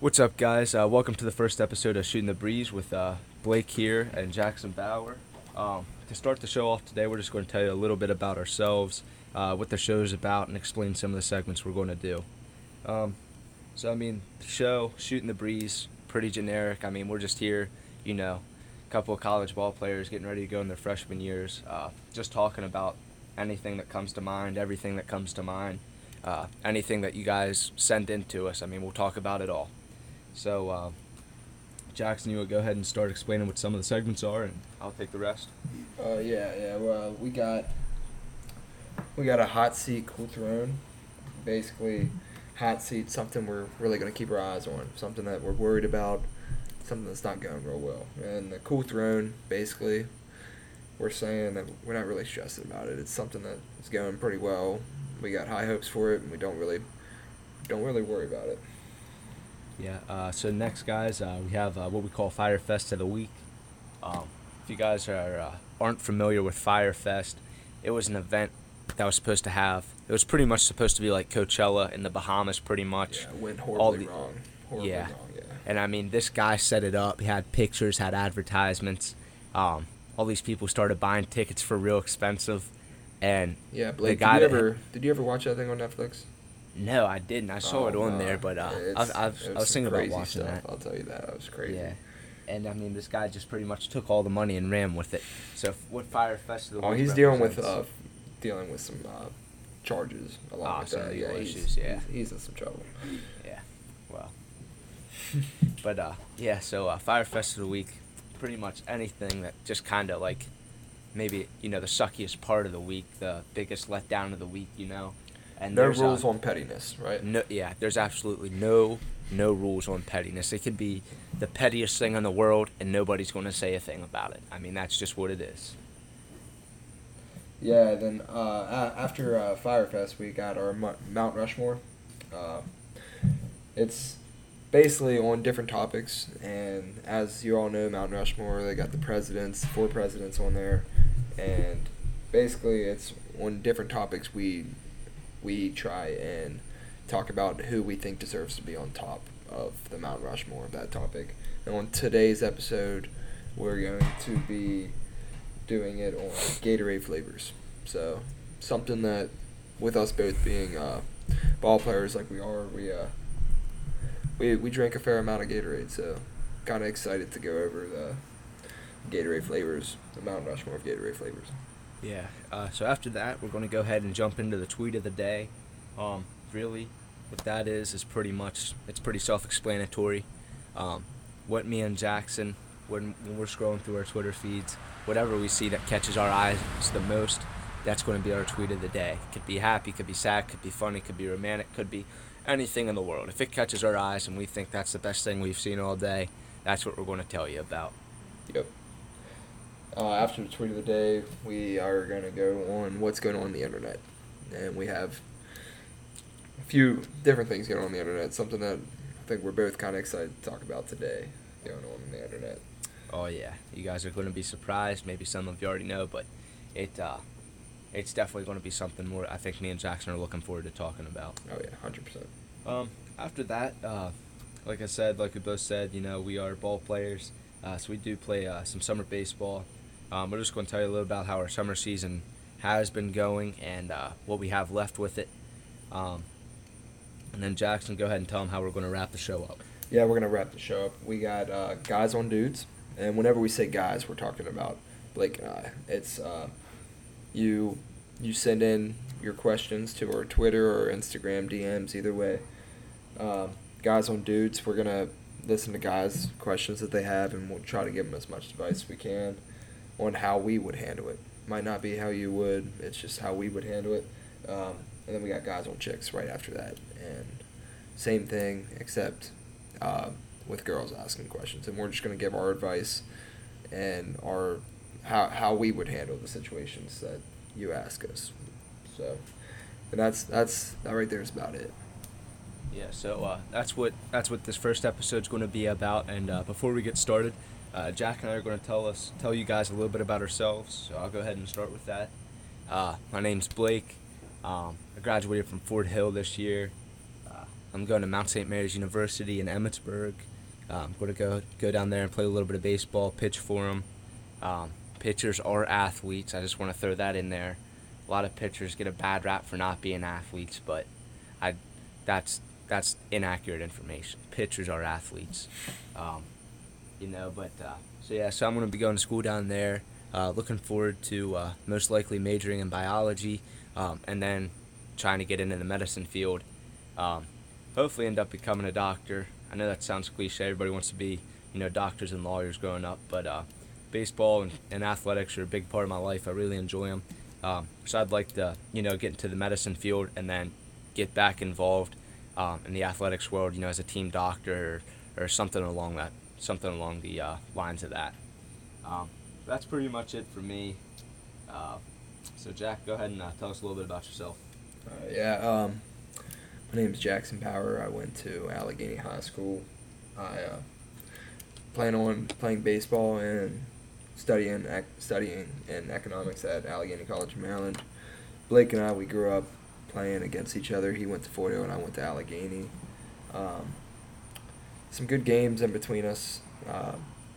What's up, guys? Uh, welcome to the first episode of Shooting the Breeze with uh, Blake here and Jackson Bauer. Um, to start the show off today, we're just going to tell you a little bit about ourselves, uh, what the show is about, and explain some of the segments we're going to do. Um, so, I mean, the show, Shooting the Breeze, pretty generic. I mean, we're just here, you know, a couple of college ball players getting ready to go in their freshman years, uh, just talking about anything that comes to mind, everything that comes to mind, uh, anything that you guys send in to us. I mean, we'll talk about it all. So, uh, Jackson, you will go ahead and start explaining what some of the segments are, and I'll take the rest. Uh, yeah, yeah. Well, we got we got a hot seat cool throne. Basically, hot seat something we're really gonna keep our eyes on, something that we're worried about, something that's not going real well. And the cool throne, basically, we're saying that we're not really stressing about it. It's something that is going pretty well. We got high hopes for it, and we don't really don't really worry about it. Yeah. Uh, so next, guys, uh, we have uh, what we call Fire Fest of the week. Um, if you guys are uh, aren't familiar with Fire Fest, it was an event that was supposed to have. It was pretty much supposed to be like Coachella in the Bahamas, pretty much. Yeah, it went horribly the- wrong. Horribly yeah. wrong. Yeah. And I mean, this guy set it up. He had pictures, had advertisements. Um, all these people started buying tickets for real expensive. And Yeah, Blake. guy did you ever did you ever watch that thing on Netflix? No, I didn't. I saw Oh, it on no. there, but uh, I've, I've, I was thinking about watching stuff, that. I'll tell you that. That was crazy. Yeah. And I mean, this guy just pretty much took all the money and ran with it. So what Fire Fest of the Oh, he's dealing with uh, dealing with some uh, charges along Ah, with some that. yeah, he's, issues, yeah. he's, he's in some trouble. Yeah. Well. but uh, yeah. So uh, Fire Fest of the Week, pretty much anything that just kind of like, maybe you know the suckiest part of the week, the biggest letdown of the week, you know. And no rules on pettiness, right? No, yeah, there's absolutely no no rules on pettiness. It could be the pettiest thing in the world, and nobody's going to say a thing about it. I mean, that's just what it is. Yeah. Then uh, after uh, Firefest, we got our Mount Rushmore. Uh, it's basically on different topics, and as you all know, Mount Rushmore they got the presidents, four presidents on there, and basically it's on different topics. We we try and talk about who we think deserves to be on top of the Mount Rushmore of that topic. And on today's episode, we're going to be doing it on Gatorade flavors. So something that, with us both being uh, ball players like we are, we uh, we we drink a fair amount of Gatorade. So kind of excited to go over the Gatorade flavors, the Mount Rushmore of Gatorade flavors. Yeah. Uh, so after that, we're going to go ahead and jump into the tweet of the day. Um, really, what that is is pretty much it's pretty self-explanatory. Um, what me and Jackson, when, when we're scrolling through our Twitter feeds, whatever we see that catches our eyes the most, that's going to be our tweet of the day. Could be happy, could be sad, could be funny, could be romantic, could be anything in the world. If it catches our eyes and we think that's the best thing we've seen all day, that's what we're going to tell you about. Yep. Uh, after the tweet of the day, we are going to go on what's going on on the internet. And we have a few different things going on, on the internet. Something that I think we're both kind of excited to talk about today going on on the internet. Oh yeah, you guys are going to be surprised. Maybe some of you already know, but it uh, it's definitely going to be something more. I think me and Jackson are looking forward to talking about. Oh, yeah, 100%. Um, after that, uh, like I said, like we both said, you know, we are ball players, uh, so we do play uh, some summer baseball. Um, we're just going to tell you a little about how our summer season has been going and uh, what we have left with it. Um, and then Jackson, go ahead and tell them how we're going to wrap the show up. Yeah, we're going to wrap the show up. We got uh, guys on dudes. And whenever we say guys, we're talking about Blake and I. It's uh, you you send in your questions to our Twitter or Instagram DMs, either way. Um, guys on dudes, we're going to listen to guys' questions that they have and we'll try to give them as much advice as we can on how we would handle it. Might not be how you would, it's just how we would handle it. Um, and then we got guys on chicks right after that. And same thing, except uh, with girls asking questions, and we're just to give our advice and our how how we would handle the situations that you ask us. So, and that's that's that right there is about it. Yeah, so uh, that's what that's what this first episode's going to be about. And uh, before we get started, uh, Jack and I are going to tell us tell you guys a little bit about ourselves. So I'll go ahead and start with that. Uh, my name's Blake. Um, I graduated from Fort Hill this year. Uh, I'm going to Mount St. Mary's University in Emmitsburg. I'm going to go go down there and play a little bit of baseball, pitch for them. Um, pitchers are athletes. I just want to throw that in there. A lot of pitchers get a bad rap for not being athletes, but I that's that's inaccurate information. Pitchers are athletes, um, you know. But uh, so yeah, so I'm to be going to school down there. Uh, looking forward to uh, most likely majoring in biology, um, and then trying to get into the medicine field. Um, hopefully, end up becoming a doctor. I know that sounds cliche. Everybody wants to be, you know, doctors and lawyers growing up, but uh, baseball and, and athletics are a big part of my life. I really enjoy them. Um, so I'd like to, you know, get into the medicine field and then get back involved um, in the athletics world, you know, as a team doctor or, or something along that, something along the uh, lines of that. Um, that's pretty much it for me. Uh, so Jack, go ahead and uh, tell us a little bit about yourself. Uh, yeah, um, my name is Jackson Power. I went to Allegany High School. I uh, plan on playing baseball and studying ec- studying in economics at Allegany College, Maryland. Blake and I, we grew up playing against each other. He went to Fort Hill and I went to Allegany. Um, some good games in between us. Uh,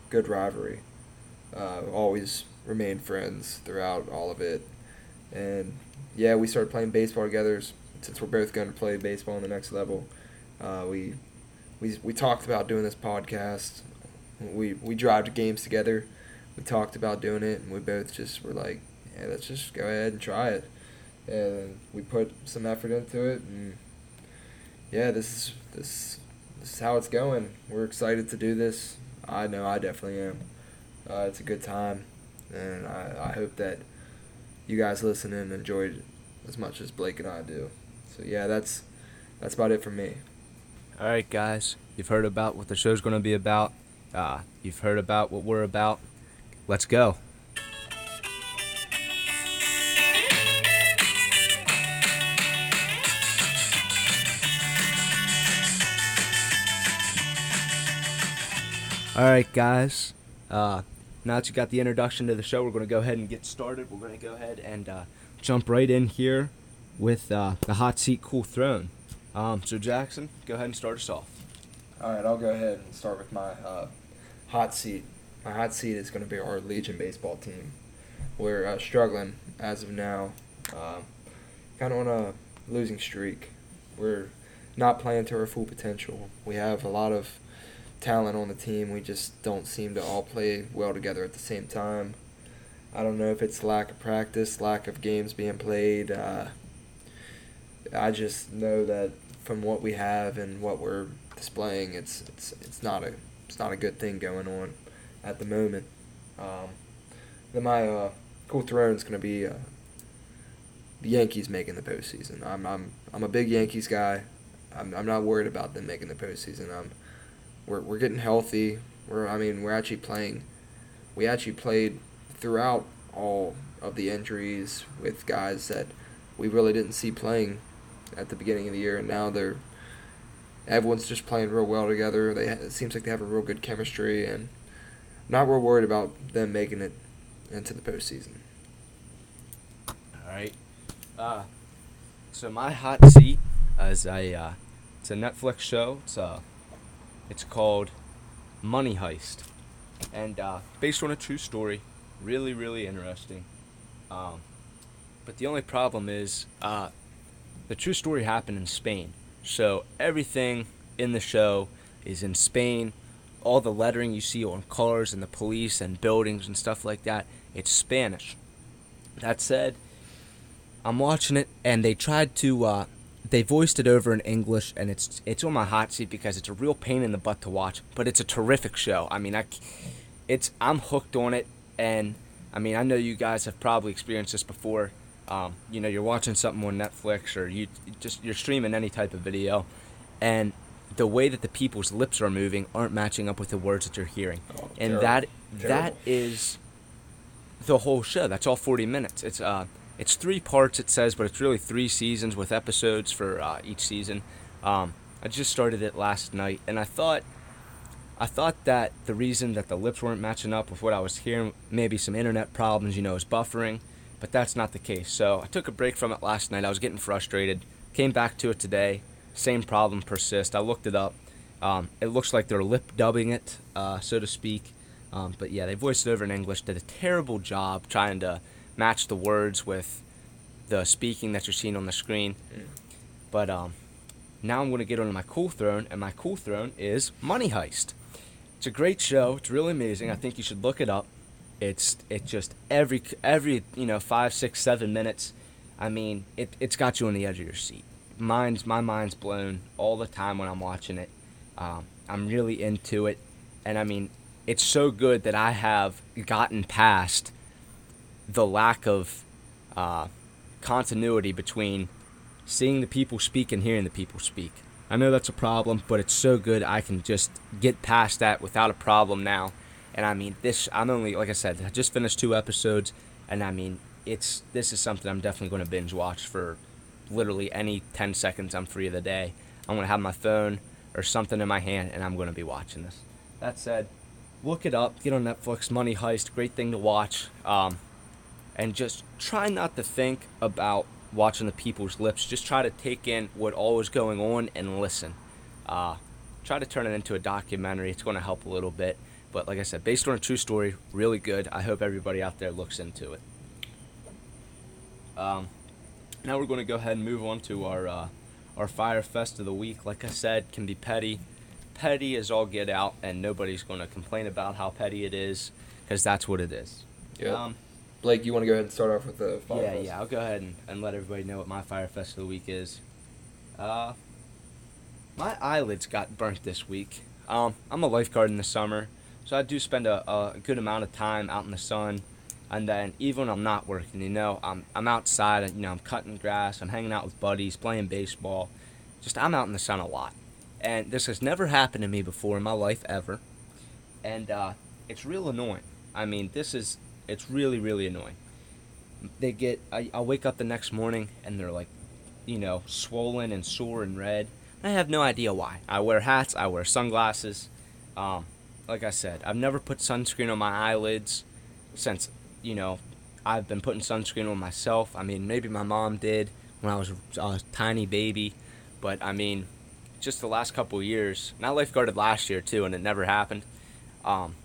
good rivalry. Uh, always remained friends throughout all of it. And yeah, we started playing baseball together since we're both going to play baseball on the next level. Uh, we we we talked about doing this podcast. We we drive to games together. We talked about doing it, and we both just were like, "Yeah, let's just go ahead and try it." And we put some effort into it, and yeah, this is this this is how it's going. We're excited to do this. I know I definitely am. Uh, it's a good time, and I, I hope that you guys listen and enjoyed it as much as Blake and I do. So yeah, that's that's about it for me. All right, guys, you've heard about what the show's going to be about. Uh, you've heard about what we're about. Let's go. All right, guys. Uh, now that you got the introduction to the show, we're going to go ahead and get started. We're going to go ahead and uh, jump right in here with uh, the hot seat, cool throne. Um, so Jackson, go ahead and start us off. All right, I'll go ahead and start with my uh, hot seat. My hot seat is going to be our Legion baseball team. We're uh, struggling as of now, um, kind of on a losing streak. We're not playing to our full potential. We have a lot of talent on the team. We just don't seem to all play well together at the same time. I don't know if it's lack of practice, lack of games being played. Uh, I just know that from what we have and what we're displaying, it's it's it's not a it's not a good thing going on at the moment. Um, then my uh, cool throne is going to be uh, the Yankees making the postseason. I'm I'm I'm a big Yankees guy. I'm I'm not worried about them making the postseason. I'm we're we're getting healthy. We're I mean we're actually playing. We actually played throughout all of the injuries with guys that we really didn't see playing at the beginning of the year, and now they're everyone's just playing real well together. They it seems like they have a real good chemistry, and not real worried about them making it into the postseason. All right. Uh, so my hot seat is a uh, it's a Netflix show. It's uh, it's called Money Heist, and uh, based on a true story. Really, really interesting. Um, but the only problem is uh, the true story happened in Spain. So everything in the show is in Spain. All the lettering you see on cars and the police and buildings and stuff like that, it's Spanish. That said, I'm watching it and they tried to uh, they voiced it over in English and it's it's on my hot seat because it's a real pain in the butt to watch, but it's a terrific show. I mean, I it's I'm hooked on it and I mean, I know you guys have probably experienced this before. Um, you know, you're watching something on Netflix or you just you're streaming any type of video and the way that the people's lips are moving aren't matching up with the words that you're hearing. Oh, and terrible. that that Terrible. is the whole show. That's all 40 minutes. It's uh, it's three parts. It says, but it's really three seasons with episodes for uh, each season. Um, I just started it last night, and I thought, I thought that the reason that the lips weren't matching up with what I was hearing, maybe some internet problems, you know, is buffering, but that's not the case. So I took a break from it last night. I was getting frustrated. Came back to it today. same problem persists. I looked it up. Um, it looks like they're lip dubbing it, uh, so to speak. Um, but yeah, they voiced it over in English. Did a terrible job trying to match the words with the speaking that you're seeing on the screen. Mm. But um, now I'm going to get on my cool throne, and my cool throne is Money Heist. It's a great show. It's really amazing. I think you should look it up. It's it just every every you know five six seven minutes. I mean it it's got you on the edge of your seat. Mine's my mind's blown all the time when I'm watching it. Um, I'm really into it, and I mean it's so good that I have gotten past the lack of uh, continuity between seeing the people speak and hearing the people speak. I know that's a problem, but it's so good I can just get past that without a problem now. And I mean, this I'm only like I said, I just finished two episodes, and I mean, it's this is something I'm definitely going to binge watch for literally any 10 seconds I'm free of the day. I'm going to have my phone or something in my hand, and I'm going to be watching this. That said, look it up, get on Netflix, Money Heist, great thing to watch. Um, and just try not to think about watching the people's lips. Just try to take in what all is going on and listen. Uh, try to turn it into a documentary. It's going to help a little bit. But like I said, based on a true story, really good. I hope everybody out there looks into it. Um, now we're going to go ahead and move on to our uh, our Fire Fest of the week. Like I said, can be petty. Petty is all get out, and nobody's going to complain about how petty it is, because that's what it is. Yeah. Um, Blake, you want to go ahead and start off with the Fire yeah, Fest? yeah. I'll go ahead and, and let everybody know what my Fire Fest of the week is. Uh, my eyelids got burnt this week. Um, I'm a lifeguard in the summer, so I do spend a, a good amount of time out in the sun. And then even when I'm not working, you know, I'm I'm outside. You know, I'm cutting grass. I'm hanging out with buddies, playing baseball. Just I'm out in the sun a lot, and this has never happened to me before in my life ever. And uh, it's real annoying. I mean, this is it's really really annoying. They get I, I'll wake up the next morning and they're like you know swollen and sore and red. I have no idea why. I wear hats i wear sunglasses. Um, like i said i've never put sunscreen on my eyelids since you know i've been putting sunscreen on myself. I mean maybe my mom did when i was a tiny baby but i mean just the last couple years and i lifeguarded last year too and it never happened. Um,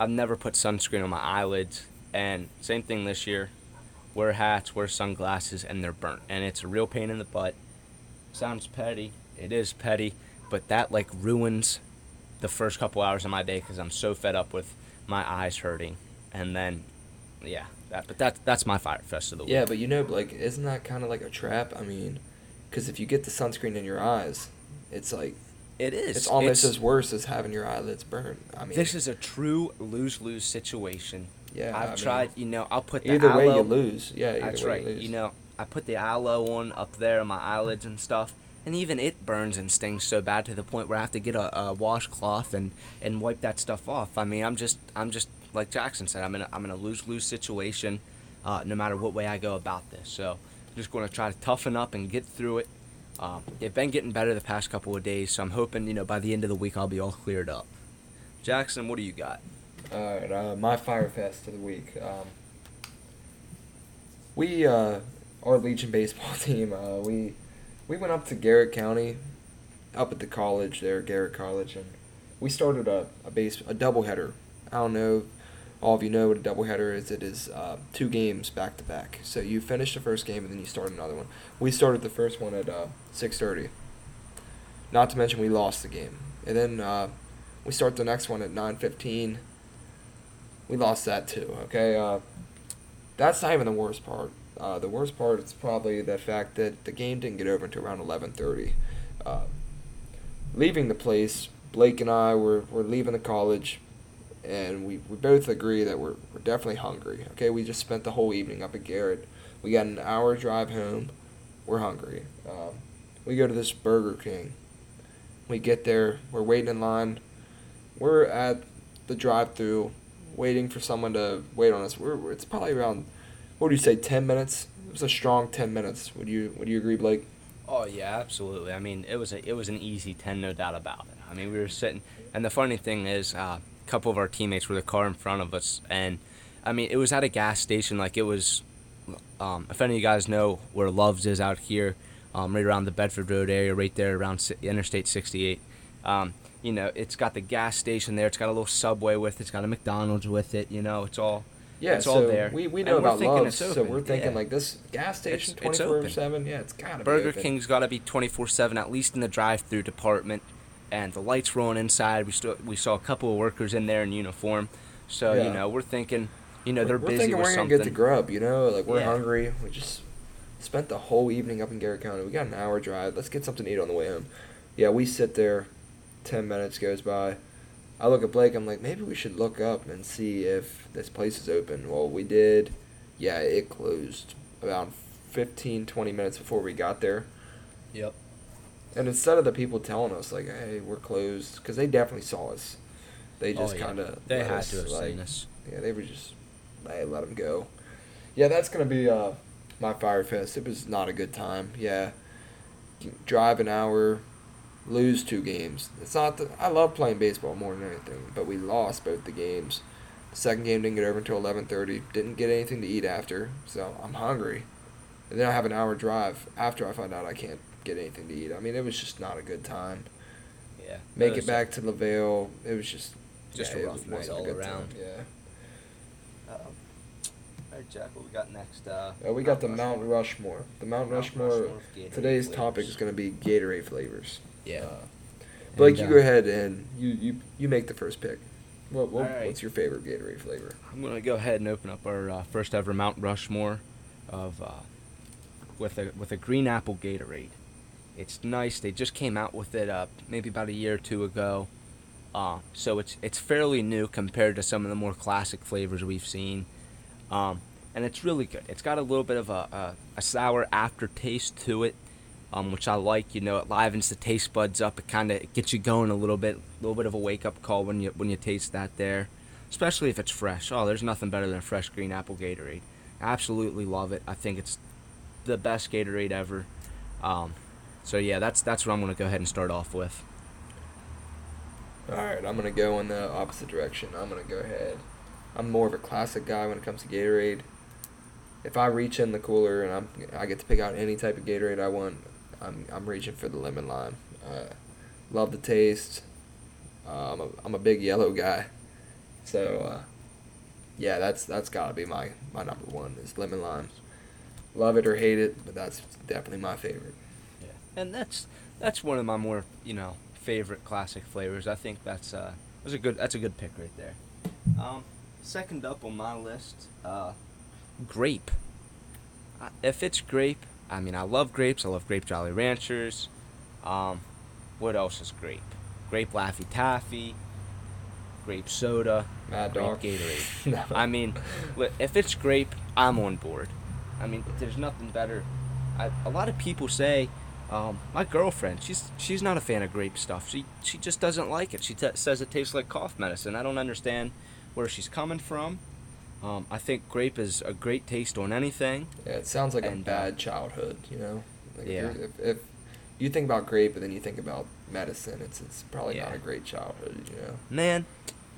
i've never put sunscreen on my eyelids and same thing this year wear hats, wear sunglasses, and they're burnt. And it's a real pain in the butt. Sounds petty. It is petty, but that like ruins the first couple hours of my day because I'm so fed up with my eyes hurting. And then, yeah, that. But that that's my fire fest of the week. Yeah, but you know, like, isn't that kind of like a trap? I mean, because if you get the sunscreen in your eyes, it's like it is. it's almost It's- as worse as having your eyelids burned. I mean, This is a true lose lose situation. yeah. I've I mean, tried. You know, I'll put the Either way, you lose. Yeah, either That's way right. You, lose. You know, I put the aloe on up there on my eyelids and stuff, and even it burns and stings so bad to the point where I have to get a, a washcloth and, and wipe that stuff off. I mean, I'm just I'm just like Jackson said. I'm in a, I'm in a lose lose situation, uh, no matter what way I go about this. So I'm just going to try to toughen up and get through it. Um, they've been getting better the past couple of days, so I'm hoping you know by the end of the week I'll be all cleared up. Jackson, what do you got? All right, uh, my Fire Fest of the week. Um, we, uh, our Legion baseball team, uh, we we went up to Garrett County, up at the college there, Garrett College, and we started a a base a doubleheader. I don't know, all of you know what a doubleheader is. It is uh, two games back to back. So you finish the first game and then you start another one. We started the first one at uh, six thirty. Not to mention we lost the game, and then uh, we start the next one at nine fifteen we lost that too. Okay, uh, that's not even the worst part. Uh, the worst part is probably the fact that the game didn't get over until around eleven thirty. Uh, leaving the place, Blake and I were, were leaving the college, and we, we both agree that we're, we're definitely hungry. Okay, we just spent the whole evening up at Garrett. We got an hour drive home. We're hungry. Um, we go to this Burger King. We get there. We're waiting in line. We're at the drive-through waiting for someone to wait on us. We're, it's probably around what do you say, ten minutes? It was a strong ten minutes. Would you would you agree, Blake? Oh yeah, absolutely. I mean, it was a it was an easy ten, no doubt about it. I mean, we were sitting, and the funny thing is, uh, couple of our teammates were the car in front of us, and I mean, it was at a gas station. Like it was, um, if any of you guys know where Love's is out here, um, right around the Bedford Road area, right there around Interstate 68. Um, you know, it's got the gas station there. It's got a little Subway with it. It's got a McDonald's with it. You know, it's all Yeah, it's so all there. we, we know we're about thinking Love's, so we're thinking Yeah. like this gas station twenty four seven. Yeah, it's gotta be Burger. King's got to be 24/7 at least in the drive-through department, and the lights rolling inside. We still we saw a couple of workers in there in uniform, so Yeah. you know we're thinking, you know they're we're busy thinking with we're gonna something. get the grub. You know, like we're Yeah. hungry. We just spent the whole evening up in Garrett County. We got an hour drive. Let's get something to eat on the way home. Yeah, we sit there. Ten minutes goes by. I look at Blake. I'm like, maybe we should look up and see if this place is open. Well, we did. Yeah, it closed about 15, 20 minutes before we got there. Yep. And instead of the people telling us like, "Hey, we're closed," because they definitely saw us, they just oh, yeah. kind of They had to have like, seen us. Yeah, they were just they let them go. Yeah, that's gonna be uh my fire fest. It was not a good time. Yeah, drive an hour, lose two games. It's not. The, I love playing baseball more than anything, but we lost both the games. The second game didn't get over until eleven thirty. Didn't get anything to eat after, so I'm hungry. And then I have an hour drive after I find out I can't get anything to eat. I mean, it was just not a good time. Yeah. Make it back to LaVale. It was just Just yeah, a rough night all around. Time. Yeah. Um, all right, Jack. What we got next? Uh, Uh, we got the Mount Rushmore. The Mount, Mount Rushmore. Rushmore today's flavors. topic is going to be Gatorade flavors. Yeah. Uh, Blake, And, you uh, go ahead and you, you you make the first pick. What, what right. what's your favorite Gatorade flavor? I'm gonna go ahead and open up our uh, first ever Mount Rushmore of uh, with a with a green apple Gatorade. It's nice. They just came out with it uh, maybe about a year or two ago. Uh, so it's it's fairly new compared to some of the more classic flavors we've seen, um, and it's really good. It's got a little bit of a, a, a sour aftertaste to it, um, which I like. You know, it livens the taste buds up. It kind of gets you going a little bit, a little bit of a wake up call when you when you taste that there, especially if it's fresh. Oh, there's nothing better than a fresh green apple Gatorade. Absolutely love it. I think it's the best Gatorade ever. Um, so yeah, that's that's what I'm gonna go ahead and start off with. All right, I'm gonna go in the opposite direction. I'm gonna go ahead. I'm more of a classic guy when it comes to Gatorade. If I reach in the cooler and I'm I get to pick out any type of Gatorade I want, I'm I'm reaching for the lemon lime. Uh, love the taste. Uh, I'm a I'm a big yellow guy, so uh, yeah, that's that's gotta be my my number one is lemon lime. Love it or hate it, but that's definitely my favorite. And that's that's one of my more you know favorite classic flavors. I think that's uh that's a good that's a good pick right there. Um, second up on my list, uh, grape. Uh, if it's grape, I mean I love grapes. I love grape Jolly Ranchers. Um, what else is grape? Grape Laffy Taffy. Grape soda. Mad grape Dog. Gatorade. No. I mean, if it's grape, I'm on board. I mean, there's nothing better. I, a lot of people say, um, my girlfriend, she's she's not a fan of grape stuff. She she just doesn't like it. She t- says it tastes like cough medicine. I don't understand where she's coming from. Um, I think grape is a great taste on anything. Yeah, it sounds like And, a bad childhood, you know. Like if Yeah. If, if you think about grape and then you think about medicine, it's it's probably not a great childhood, you know. Man,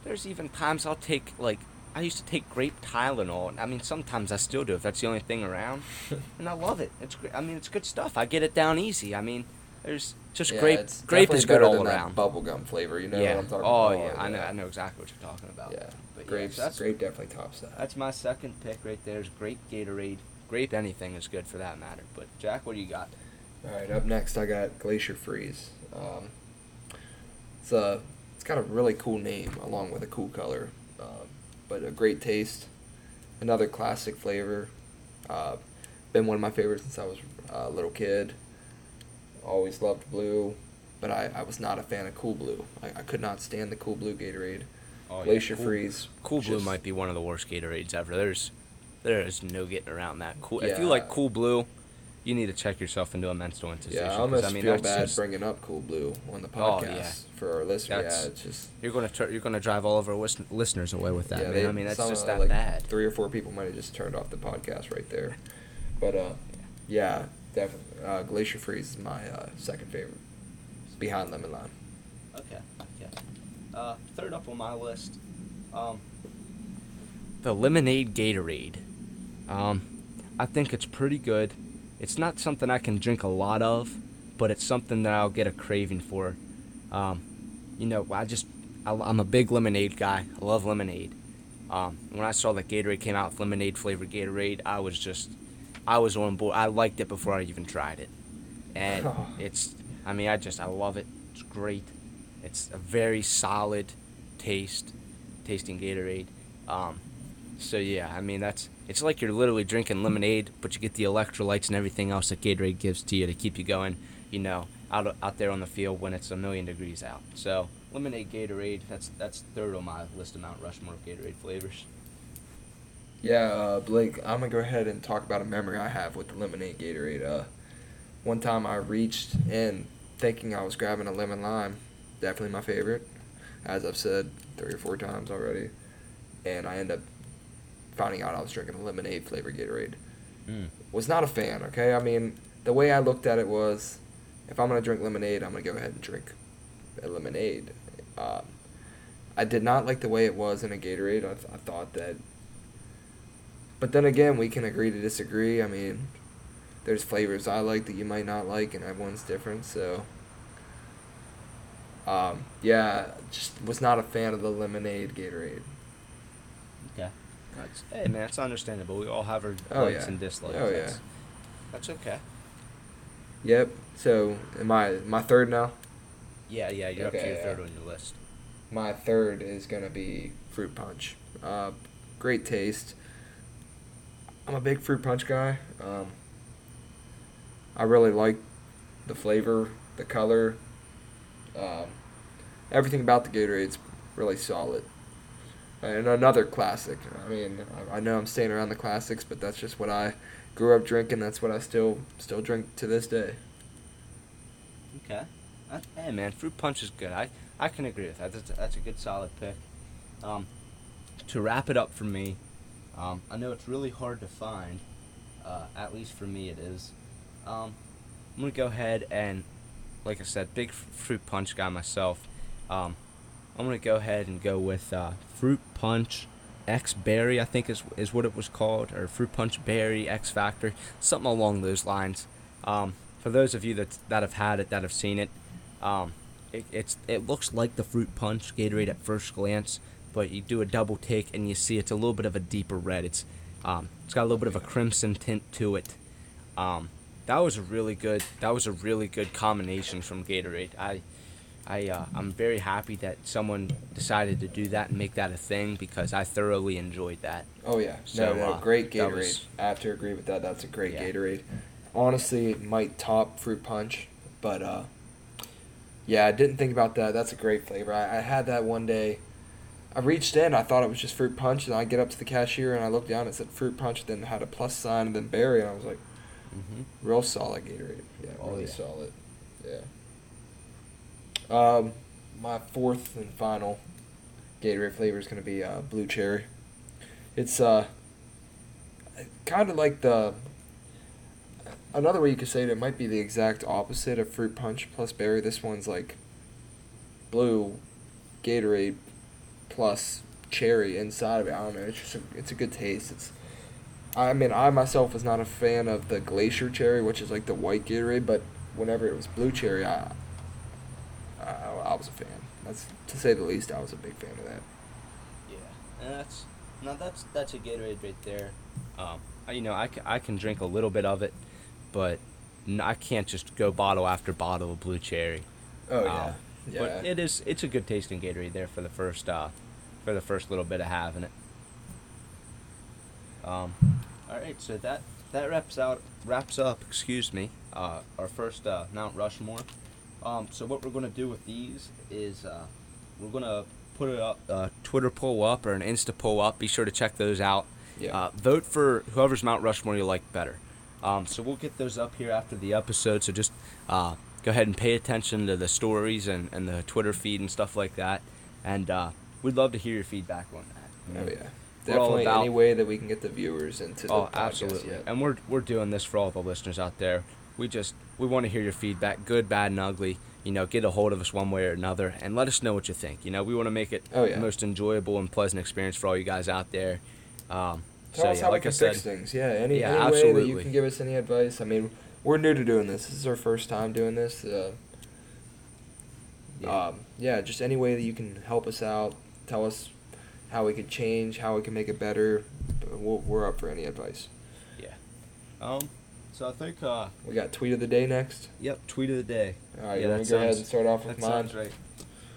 there's even times I'll take like I used to take grape Tylenol. I mean, sometimes I still do if that's the only thing around, and I love it. It's great. I mean, it's good stuff. I get it down easy. I mean, there's just yeah, grape. Grape is good all than around. Bubblegum flavor, you know yeah. what I'm talking oh about? Oh yeah, I know. I know exactly what you're talking about. Yeah, But grapes. yeah, so grape definitely tops that. that's my second pick right there. Is grape Gatorade. Grape anything is good for that matter. But Jack, what do you got? All right, up next I got Glacier Freeze. Um, it's a it's got a really cool name along with a cool color, but a great taste. Another classic flavor. Uh, been one of my favorites since I was a little kid. Always loved blue, but I, I was not a fan of Cool Blue. I, I could not stand the Cool Blue Gatorade. Oh, Glacier cool, Freeze. Cool Blue just- might be one of the worst Gatorades ever. There's there is no getting around that. Cool. If you like Cool Blue, you need to check yourself into a mental institution. Yeah, I 'cause, almost I mean, feel bad just- bringing up Cool Blue on the Oh, podcast yeah. for our listeners. That's- Yeah, it's just You're gonna tr- you're gonna drive all of our listen- listeners away with that, yeah, man. they, I mean, that's some, just uh, that like bad. Three or four people might have just turned off the podcast right there. But uh, yeah, definitely. Uh, Glacier Freeze is my uh, second favorite, behind Lemon Lime. Okay. Okay. Uh, third up on my list, um, the lemonade Gatorade. Um, I think it's pretty good. It's not something I can drink a lot of, but it's something that I'll get a craving for. Um, you know, I just I, I'm a big lemonade guy. I love lemonade. Um, when I saw that Gatorade came out with lemonade flavored Gatorade, I was just I was on board. I liked it before I even tried it, and it's I mean I just I love it. It's great. It's a very solid taste, tasting Gatorade. Um, so yeah, I mean that's it's like you're literally drinking lemonade, but you get the electrolytes and everything else that Gatorade gives to you to keep you going. You know, out out there on the field when it's a million degrees out. So lemonade Gatorade, that's that's third on my list of Mount Rushmore of Gatorade flavors. Yeah, uh, Blake, I'm gonna go ahead and talk about a memory I have with the lemonade Gatorade. Uh, one time I reached in thinking I was grabbing a lemon lime, definitely my favorite, as I've said three or four times already, and I end up finding out I was drinking a lemonade flavored Gatorade. Mm. Was not a fan. Okay, I mean the way I looked at it was, if I'm gonna drink lemonade, I'm gonna go ahead and drink a lemonade. Um, I did not like the way it was in a Gatorade. I, th- I thought that. But then again, we can agree to disagree. I mean, there's flavors I like that you might not like, and everyone's different. So, um, yeah, just was not a fan of the lemonade Gatorade. Okay. That's, hey man, that's understandable. We all have our Oh, likes yeah. and dislikes. Oh, that's, yeah. That's okay. Yep. So, am I my third now? Yeah, yeah, you're up to your yeah. third on your list. My third is gonna be fruit punch. Uh, great taste. I'm a big fruit punch guy. Um, I really like the flavor, the color, um, everything about the Gatorade's really solid. And another classic. I mean, I- know I'm staying around the classics, but that's just what I grew up drinking. That's what I still still drink to this day. Okay. That, hey man, fruit punch is good. I, I can agree with that. That's a, that's a good solid pick. Um, to wrap it up for me, um, I know it's really hard to find. Uh, at least for me, it is. Um, I'm gonna go ahead and, like I said, big fruit punch guy myself. Um, I'm gonna go ahead and go with uh, fruit punch X berry. I think is is what it was called, or fruit punch berry X Factor, something along those lines. Um, for those of you that that have had it, that have seen it, um, it, it's it looks like the fruit punch Gatorade at first glance, but you do a double take and you see it's a little bit of a deeper red. It's um, it's got a little bit of a crimson tint to it. Um, that was a really good. That was a really good combination from Gatorade. I, I, uh, I'm very happy that someone decided to do that and make that a thing because I thoroughly enjoyed that. Oh yeah, So, no, no, uh, great Gatorade. was- I have to agree with that. That's a great Yeah. Gatorade. Honestly, it might top fruit punch, but uh, yeah, I didn't think about that. That's a great flavor. I, I had that one day. I reached in. I thought it was just fruit punch, and I get up to the cashier and I looked down. It said fruit punch, then had a plus sign, and then berry, and I was like, Mm-hmm. real solid Gatorade. Yeah, Oh, really yeah. solid. Yeah. Um, my fourth and final Gatorade flavor is gonna be uh, blue cherry. It's uh, kind of like the another way you could say it. It might be the exact opposite of fruit punch plus berry. This one's like blue Gatorade plus cherry inside of it. I don't know. It's just a, it's a good taste. It's I mean, I myself was not a fan of the glacier cherry, which is like the white Gatorade, but whenever it was blue cherry, I, I, was a fan. That's to say the least. I was a big fan of that. Yeah, and that's now that's that's a Gatorade right there. Um, you know, I, ca- I can drink a little bit of it, but I can't just go bottle after bottle of blue cherry. Oh Um, yeah, But yeah. it is it's a good tasting Gatorade there for the first uh, for the first little bit of having it. Um, all right, so that that wraps out wraps up. Excuse me. Uh, our first uh, Mount Rushmore. Um, so what we're gonna do with these is uh, we're gonna put a uh, Twitter poll up or an Insta poll up. Be sure to check those out. Yeah. Uh, vote for whoever's Mount Rushmore you like better. Um, so we'll get those up here after the episode. So just uh, go ahead and pay attention to the stories and, and the Twitter feed and stuff like that. And uh, we'd love to hear your feedback on that. oh yeah. We're Definitely about- any way that we can get the viewers into the Oh, podcast, absolutely. Yeah. And we're we're doing this for all the listeners out there. We just we want to hear your feedback, good, bad, and ugly. You know, get a hold of us one way or another, and let us know what you think. You know, we want to make it Oh, yeah. the most enjoyable and pleasant experience for all you guys out there. Um, Tell so us yeah, how like we can said, fix things. Yeah, any, Yeah, any way that you can give us any advice. I mean, we're new to doing this. This is our first time doing this. Uh, Yeah. um, yeah, just any way that you can help us out. Tell us how we could change, how we can make it better. We're, we're up for any advice. yeah. Um, so I think uh, We got tweet of the day next. yep, tweet of the day. All right, Yeah, let me that go ahead and start off with That mine. sounds right.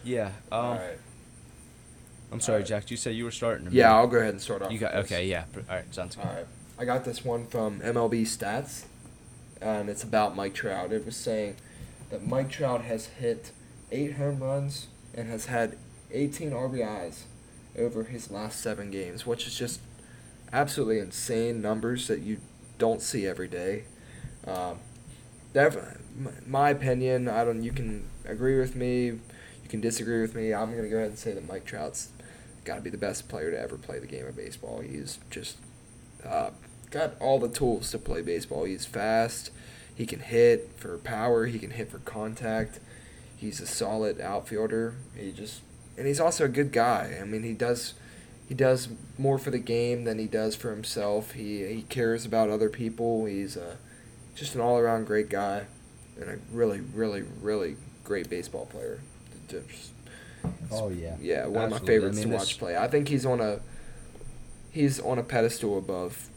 Yeah. Um, All right. I'm sorry, Alright. Jack. You said you were starting. Yeah? I'll go ahead and start off. You got okay. Yeah. All right. Sounds good. All right. I got this one from MLB Stats, and it's about Mike Trout. It was saying that Mike Trout has hit eight home runs and has had 18 RBIs over his last seven games, which is just absolutely insane numbers that you don't see every day. Um, my opinion, I don't. You can agree with me, you can disagree with me. I'm gonna go ahead and say that Mike Trout's got to be the best player to ever play the game of baseball. He's just uh, got all the tools to play baseball. He's fast. He can hit for power. He can hit for contact. He's a solid outfielder. He just and he's also a good guy. I mean, he does he does more for the game than he does for himself. He he cares about other people. He's uh, just an all around great guy and a really really really great baseball player. Just- Oh yeah. yeah, one of my Absolutely. favorites I mean, to watch play. I think he's on a he's on a pedestal above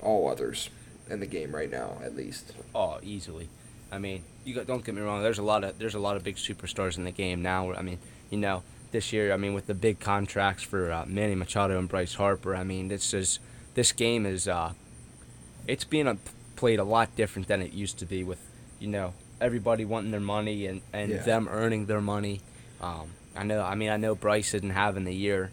all others in the game right now, at least. Oh, easily. I mean, you got, don't get me wrong. There's a lot of there's a lot of big superstars in the game now. I mean, you know, this year, I mean, with the big contracts for uh, Manny Machado and Bryce Harper, I mean, this is this game is uh, it's being a, played a lot different than it used to be. With you know everybody wanting their money and and Yeah. them earning their money. Um, I know. I mean, I know Bryce didn't have in the year.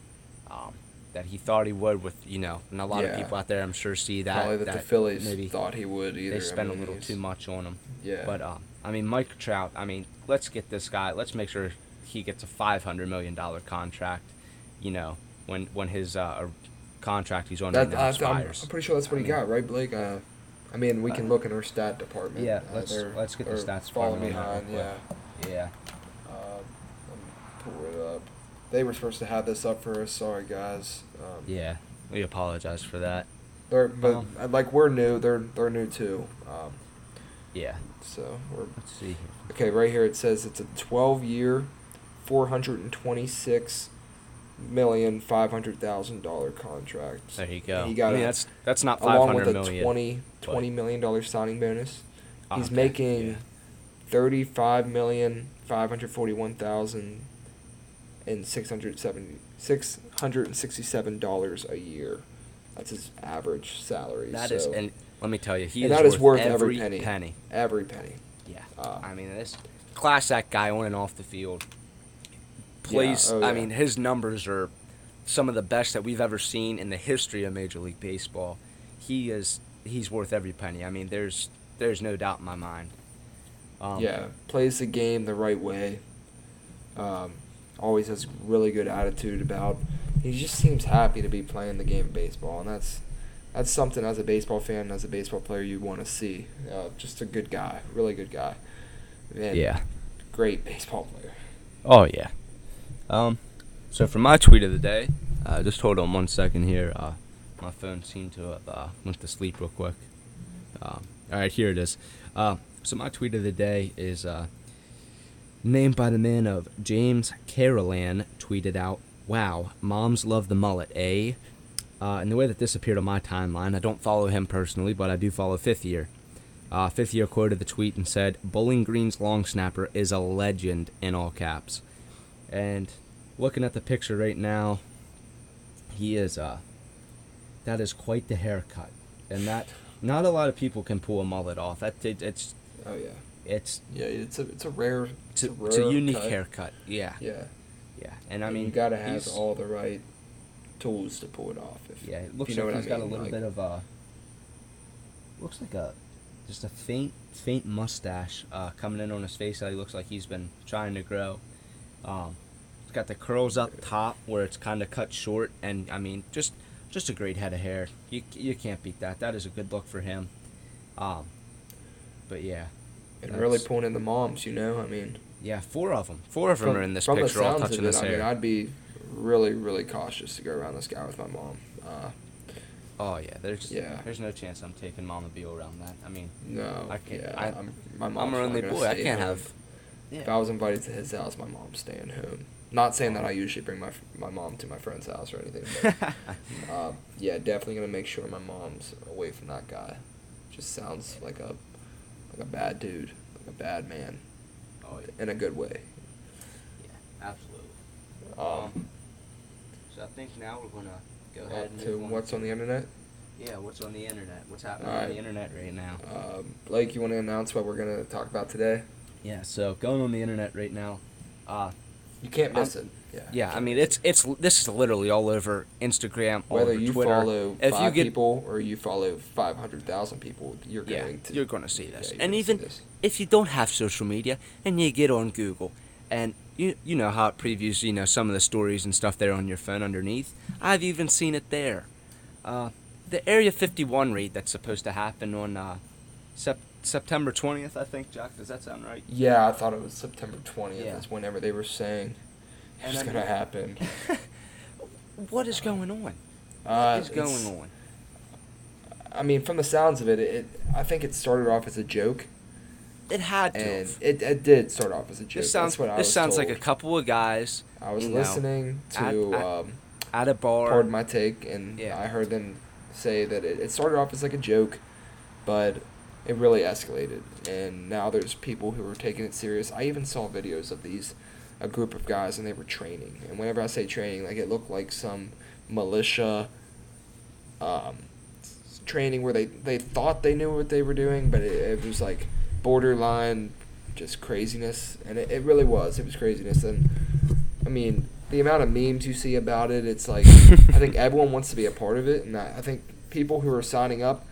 Um, that he thought he would with you know and a lot Yeah. of people out there I'm sure see that Probably that, the Phillies maybe thought he would either. they I spend mean, a little he's- too much on him. Yeah. But um, I mean, Mike Trout. I mean, let's get this guy. Let's make sure he gets a five hundred million dollar contract. You know, when when his uh, contract he's on that, right now I, I'm, expires. I'm pretty sure that's what I he mean- got, right, Blake? Uh, I mean, we can Uh, look in our stat department. yeah, Uh, let's- let's get the stats falling behind. Yeah. yeah. Um, let me pull it up. They were supposed to have this up for us. Sorry, guys. Um, Yeah. We apologize for that. They're, but Um, uh, like we're new, they're they're new too. Um, Yeah. so we're Let's see. okay. Right here it says it's a 12 year, 426 million five hundred thousand dollar contract. There you go. He got I mean, a- that's that's not five along with a million. 20 but- 20 million dollar signing bonus. He's Okay, making yeah. thirty-five million five hundred forty-one thousand and six hundred seventy six hundred and sixty-seven dollars a year. That's his average salary. That so is, and let me tell you, he And is that is worth, worth every every penny. penny. every penny. Yeah. Uh, I mean, this class act guy on and off the field plays. oh, I mean, his numbers are some of the best that we've ever seen in the history of Major League Baseball. He is. He's worth every penny. I mean, there's there's no doubt in my mind. Um, yeah, plays the game the right way. Um, always has really good attitude about. He just seems happy to be playing the game of baseball, and that's that's something as a baseball fan, as a baseball player, you want to see. Uh, just a good guy, really good guy. And Yeah. great baseball player. Oh yeah. Um, so for my tweet of the day, uh, just hold on one second here. Uh, my phone seemed to have uh, went to sleep real quick. Um, all right, here it is. Uh, so my tweet of the day is uh, named by the man of James Carolan. Tweeted out, "Wow, moms love the mullet, eh?" Uh, and the way that this appeared on my timeline, I don't follow him personally, but I do follow Fifth Year. Fifth Year quoted the tweet and said, "Bowling Green's long snapper is a legend," in all caps. And looking at the picture right now, he is uh that is quite the haircut. And that not a lot of people can pull a mullet off. That it, it's Oh yeah, it's yeah. It's a it's a rare. it's a, rare it's a unique cut. haircut. Yeah. Yeah, Yeah. And I And mean you gotta have all the right tools to pull it off. If, Yeah, it looks you know like he's I got a little like- bit of a looks like a just a faint faint mustache uh, coming in on his face that he looks like he's been trying to grow. Um, it's got the curls up top where it's kind of cut short, and I mean just just a great head of hair. You you can't beat that. That is a good look for him. Um, but yeah, and really pulling in the moms. You know, I mean. yeah, four of them, four of them are in this from picture, all touching it, this I hair. mean, I'd be really, really cautious to go around this guy with my mom. Uh, Oh yeah, there's Yeah. there's no chance I'm taking Mama Beal around that. I mean, No, I can't- Yeah, I- I'm, my I'm mom's her only boy. I can't home. have. Yeah. If I was invited to his house, my mom's staying home. Not saying that I usually bring my my mom to my friend's house or anything. But, uh, yeah, definitely gonna make sure my mom's away from that guy. Just sounds like a like a bad dude, like a bad man, oh yeah, in a good way. yeah, absolutely. Um, So I think now we're gonna go ahead and to move what's on the internet. Yeah, what's on the internet? What's happening on the internet right now? Um, Blake, you want to announce what we're gonna talk about today? Yeah, so going on the internet right now. Uh, You can't miss I'm- it. Yeah. yeah, I mean it's it's this is literally all over Instagram, all Whether over you Twitter. follow if five you get, people or you follow five hundred thousand people, you're yeah, going to. you're gonna see this. yeah, and even this. if you don't have social media and you get on Google and you you know how it previews you know some of the stories and stuff there on your phone underneath. I've even seen it there. Uh, the Area 51 raid that's supposed to happen on uh, sep- September 20th, I think. Jack, does that sound right? Yeah, I thought it was September twentieth. Yeah. Is whenever they were saying it's gonna happen. what is going on? Uh, what is going on? I mean, from the sounds of it, it, I think it started off as a joke, It had to. and it, it did start off as a joke. This sounds. That's what I This sounds like a couple of guys I was you know, listening to at- um, at a bar. pardon my take, and Yeah. I heard them say that it, it started off as like a joke, but it really escalated, and now there's people who are taking it serious. I even saw videos of these, a group of guys, and they were training. And whenever I say training, like it looked like some militia, um, training where they they thought they knew what they were doing, but it, it was like borderline, just craziness, and it, it really was. It was craziness, and I mean the amount of memes you see about it, it's like I think everyone wants to be a part of it, and I, I think people who are signing up.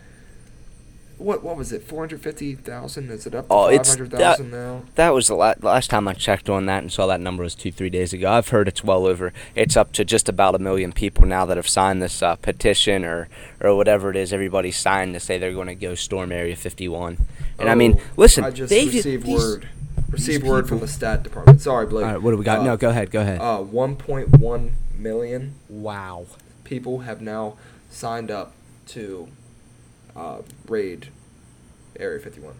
What what was it? Four hundred fifty thousand? Is it up to Oh, five it's- hundred thousand now? That was the la- last time I checked on that and saw that number was two, three days ago. I've heard it's well over. It's up to just about a million people now that have signed this uh, petition or or whatever it is. Everybody's signed to say they're going to go storm Area 51. And I mean, Oh, listen, I just they've- received these- word. Received word from the stat department. Sorry, Blake. All right, what do we got? Uh, no, go ahead, go ahead. Uh, one point one million wow. people have now signed up to uh, raid Area fifty one.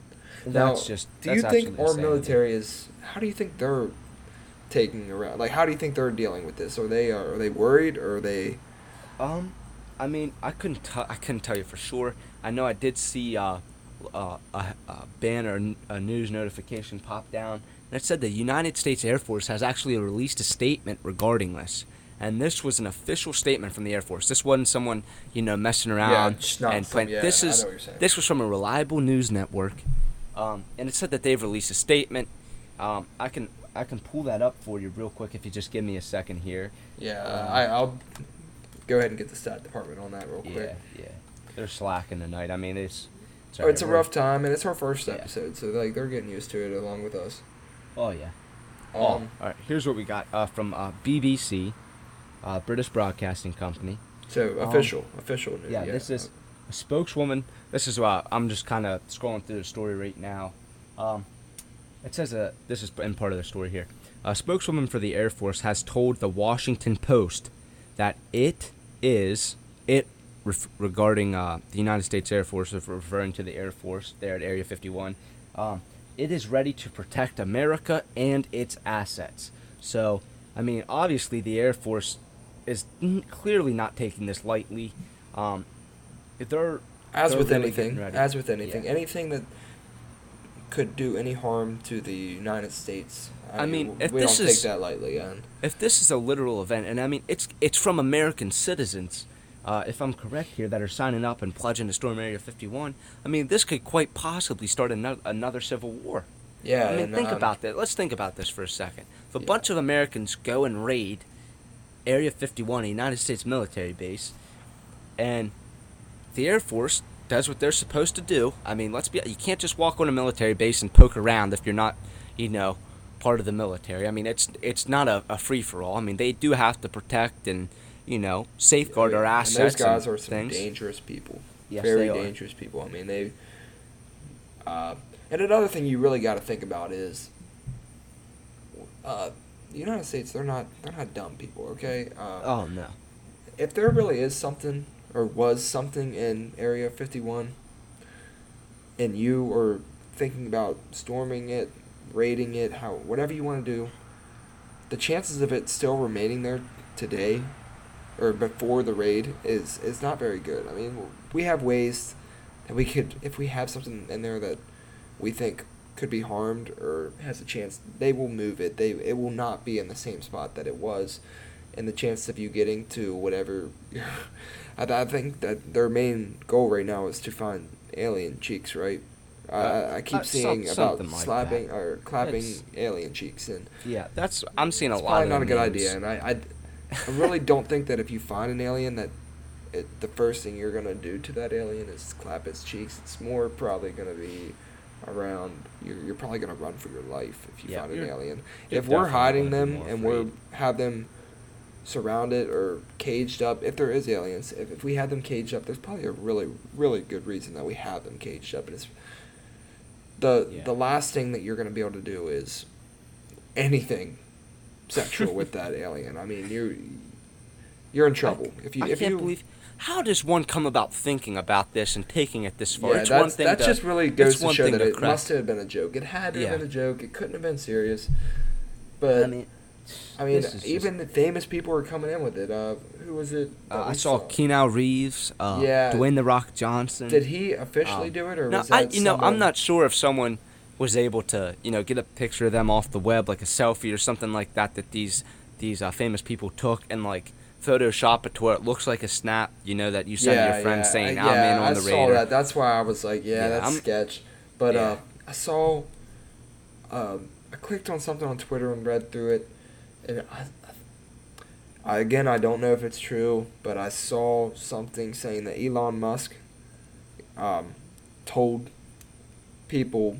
That's now, just. Do you think our insanity. military is? How do you think they're taking around? Like, how do you think they're dealing with this? Are they are they worried? Or are they? Um, I mean, I couldn't t- I couldn't tell you for sure. I know I did see uh, uh, a, a banner, a news notification pop down, it said the United States Air Force has actually released a statement regarding this. And this was an official statement from the Air Force. This wasn't someone, you know, messing around just not and some- playing. yeah, this I is know what you're saying. this was from a reliable news network, um, and it said that they've released a statement. Um, I can I can pull that up for you real quick if you just give me a second here. Yeah, Um, I, I'll go ahead and get the stat department on that real quick. Yeah, yeah. They're slacking tonight. I mean, it's. It's, Oh, it's a rough time, and it's our first Yeah. episode, so like they're getting used to it along with us. Oh yeah. Um, oh, all right. Here's what we got uh, from uh, BBC, uh, British Broadcasting Company. So Um, official, official. Yeah, this is a spokeswoman. This is uh, I'm just kind of scrolling through the story right now. Um, it says a this is in part of the story here. A spokeswoman for the Air Force has told the Washington Post that it is it ref- regarding uh, the United States Air Force, if referring to the Air Force there at Area 51. Um, it is ready to protect America and its assets. So, I mean, obviously the Air Force is clearly not taking this lightly. Um, they're as they're with really anything, as with anything, Yeah. anything that could do any harm to the United States. I mean, if we this don't is- take that lightly, and if this is a literal event, and I mean it's it's from American citizens, uh, if I'm correct here, that are signing up and pledging to storm Area 51. I mean, this could quite possibly start another, another civil war. yeah. I mean, think um, about that. Let's think about this for a second. If a Yeah. bunch of Americans go and raid Area 51, a United States military base, and the Air Force does what they're supposed to do. I mean, let's be. You can't just walk on a military base and poke around if you're not, you know, part of the military. I mean, it's it's not a, a free for all. I mean, they do have to protect and you know safeguard our and assets. those guys and are some things. dangerous people. Yes, very they are. dangerous people. I mean, they. Uh, and another thing you really got to think about is, uh, the United States. They're not. They're not dumb people. Okay. Uh, Oh no. if there really is something or was something in Area 51, and you are thinking about storming it, raiding it, how whatever you want to do, the chances of it still remaining there today or before the raid is is not very good. I mean, we have ways that we could if we have something in there that we think could be harmed or has a chance, they will move it. They it will not be in the same spot that it was, and the chance of you getting to whatever. I, I think that their main goal right now is to find alien cheeks, right? Uh, I, I keep uh, seeing some- about like slapping that. or clapping It's- alien cheeks, and Yeah, that's I'm seeing a it's lot. probably of not a good memes. idea. And I, I, I really don't think that if you find an alien that it, the first thing you're gonna do to that alien is clap its cheeks. It's more probably gonna be around. You're, you're probably gonna run for your life if you Yeah, find an alien. If we're hiding them and we're have them surrounded or caged up, if there is aliens, if, if we had them caged up, there's probably a really really good reason that we have them caged up, and it's the Yeah. the last thing that you're gonna be able to do is anything sexual with that alien. I mean, you're you're in trouble if you I if can't you. believe. How does one come about thinking about this and taking it this far? yeah, it's that's, one thing that to, just really goes to show that to it crack- must have been a joke. It had to have been a joke. It couldn't have been serious. But I mean, I mean, even the famous people were coming in with it. Uh, who was it? uh, I saw Keanu Reeves, uh, Yeah. Dwayne the Rock Johnson. Did he officially Um, do it, or No, was I, you know, I'm not sure if someone was able to, you know, get a picture of them off the web, like a selfie or something like that, that these these uh, famous people took and like Photoshop it to where it looks like a snap, you know, that you send your friend saying, I- "I'm yeah, in on I the saw that. That's why I was like, yeah, Yeah, that's I'm- sketch. But Yeah. uh, I saw, um, I clicked on something on Twitter and read through it, and I, I, again, I don't know if it's true, but I saw something saying that Elon Musk, um, told people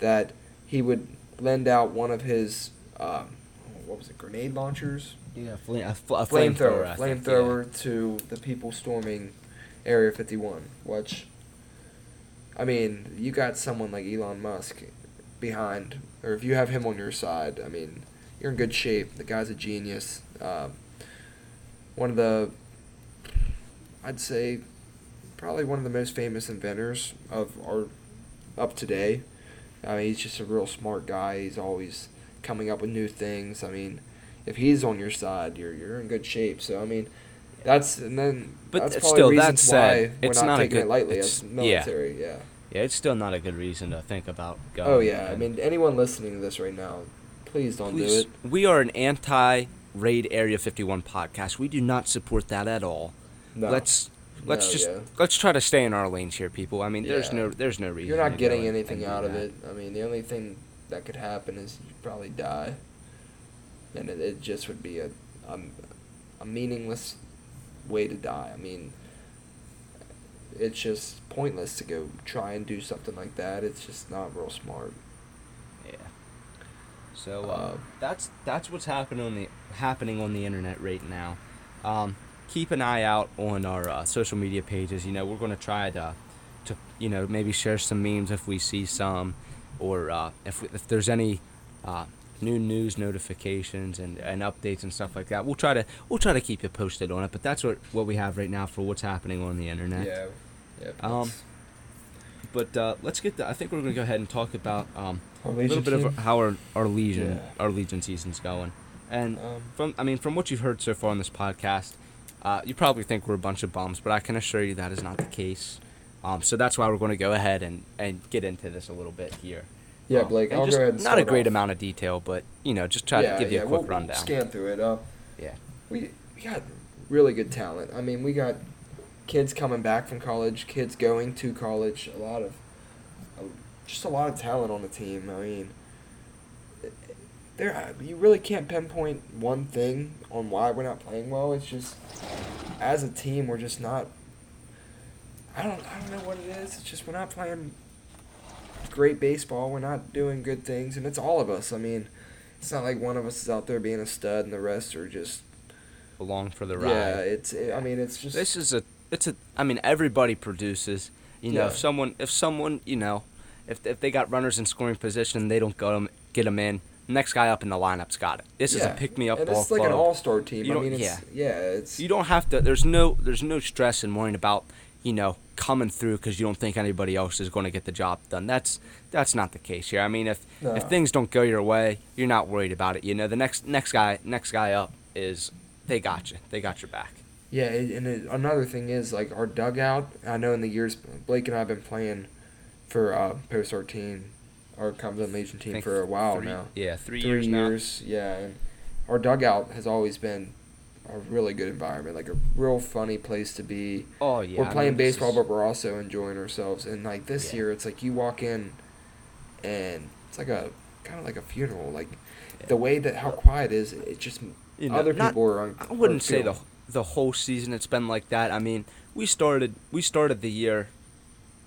that he would lend out one of his, um, what was it, grenade launchers? Yeah, flame, a, fl- a flamethrower, flamethrower to the people storming Area 51. Which, I mean, you got someone like Elon Musk behind, or if you have him on your side, I mean, you're in good shape. The guy's a genius. Um, one of the, I'd say, probably one of the most famous inventors of our up today. I mean, he's just a real smart guy. He's always coming up with new things. I mean, if he's on your side, you're you're in good shape. So I mean, that's and then But that's probably still, that reasons said, why we're it's not, not a taking good- it lightly as military. Yeah. Yeah. yeah, it's still not a good reason to think about going. Oh yeah. I mean, anyone listening to this right now, please don't Please, do it. we are an anti-raid Area 51 podcast. We do not support that at all. No. Let's let's No, just yeah. let's try to stay in our lanes here, people. I mean, there's no there's no reason. You're not getting anything out of that. it. I mean, the only thing that could happen is you probably die, and it, it just would be a, a a meaningless way to die. I mean, it's just pointless to go try and do something like that. It's just not real smart. Yeah. So uh, Uh, that's that's what's happening on the happening on the internet right now. Um, keep an eye out on our uh, social media pages. You know, we're going to try to to you know maybe share some memes if we see some, or uh, if if there's any uh, new news notifications and, and updates and stuff like that. We'll try to we'll try to keep you posted on it. But that's what what we have right now for what's happening on the internet. Yeah. Yeah. Um, But uh, let's get. The, I think we're going to go ahead and talk about um, a little bit of team? how our, our Legion Yeah. our Legion season's going. And Um, from I mean from what you've heard so far on this podcast, uh, you probably think we're a bunch of bums, but I can assure you that is not the case. Um, so that's why we're going to go ahead and, and get into this a little bit here. Yeah, Um, Blake. I'll go ahead. And not a great off. amount of detail, but you know, just try yeah, to give you a quick we'll rundown. Scan through it. Uh, Yeah. we we got really good talent. I mean, we got kids coming back from college, kids going to college. A lot of, uh, just a lot of talent on the team. I mean, there you really can't pinpoint one thing on why we're not playing well. It's just as a team, we're just not. I don't I don't know what it is. It's just we're not playing great baseball. We're not doing good things, and it's all of us. I mean. It's not like one of us is out there being a stud and the rest are just Along for the ride. yeah, it's. I mean, it's just. this is a it's a I mean everybody produces. You know, Yeah. if someone if someone you know if if they got runners in scoring position, they don't go 'em- get them in. next guy up in the lineup's got it. This is a pick me up and ball it's like an all-star team. You I mean, it's, yeah. yeah, it's you don't have to. There's no there's no stress in worrying about you know coming through because you don't think anybody else is going to get the job done. That's that's not the case here. I mean, if No. if things don't go your way, you're not worried about it. You know, the next next guy next guy up is they got you. They got your back. Yeah, and it, another thing is like our dugout. I know in the years Blake and I have been playing for uh, post our team, our team for a while three- now. Yeah, three, Three years, now. years, yeah. And our dugout has always been a really good environment, like a real funny place to be. Oh yeah, we're I playing mean, baseball, is- but we're also enjoying ourselves. And like this Yeah. year, it's like you walk in, and it's like a kind of like a funeral. Like Yeah. the way that how quiet it is, it just you know, other not- people are. Un- I wouldn't say the the whole season it's been like that. I mean, we started we started the year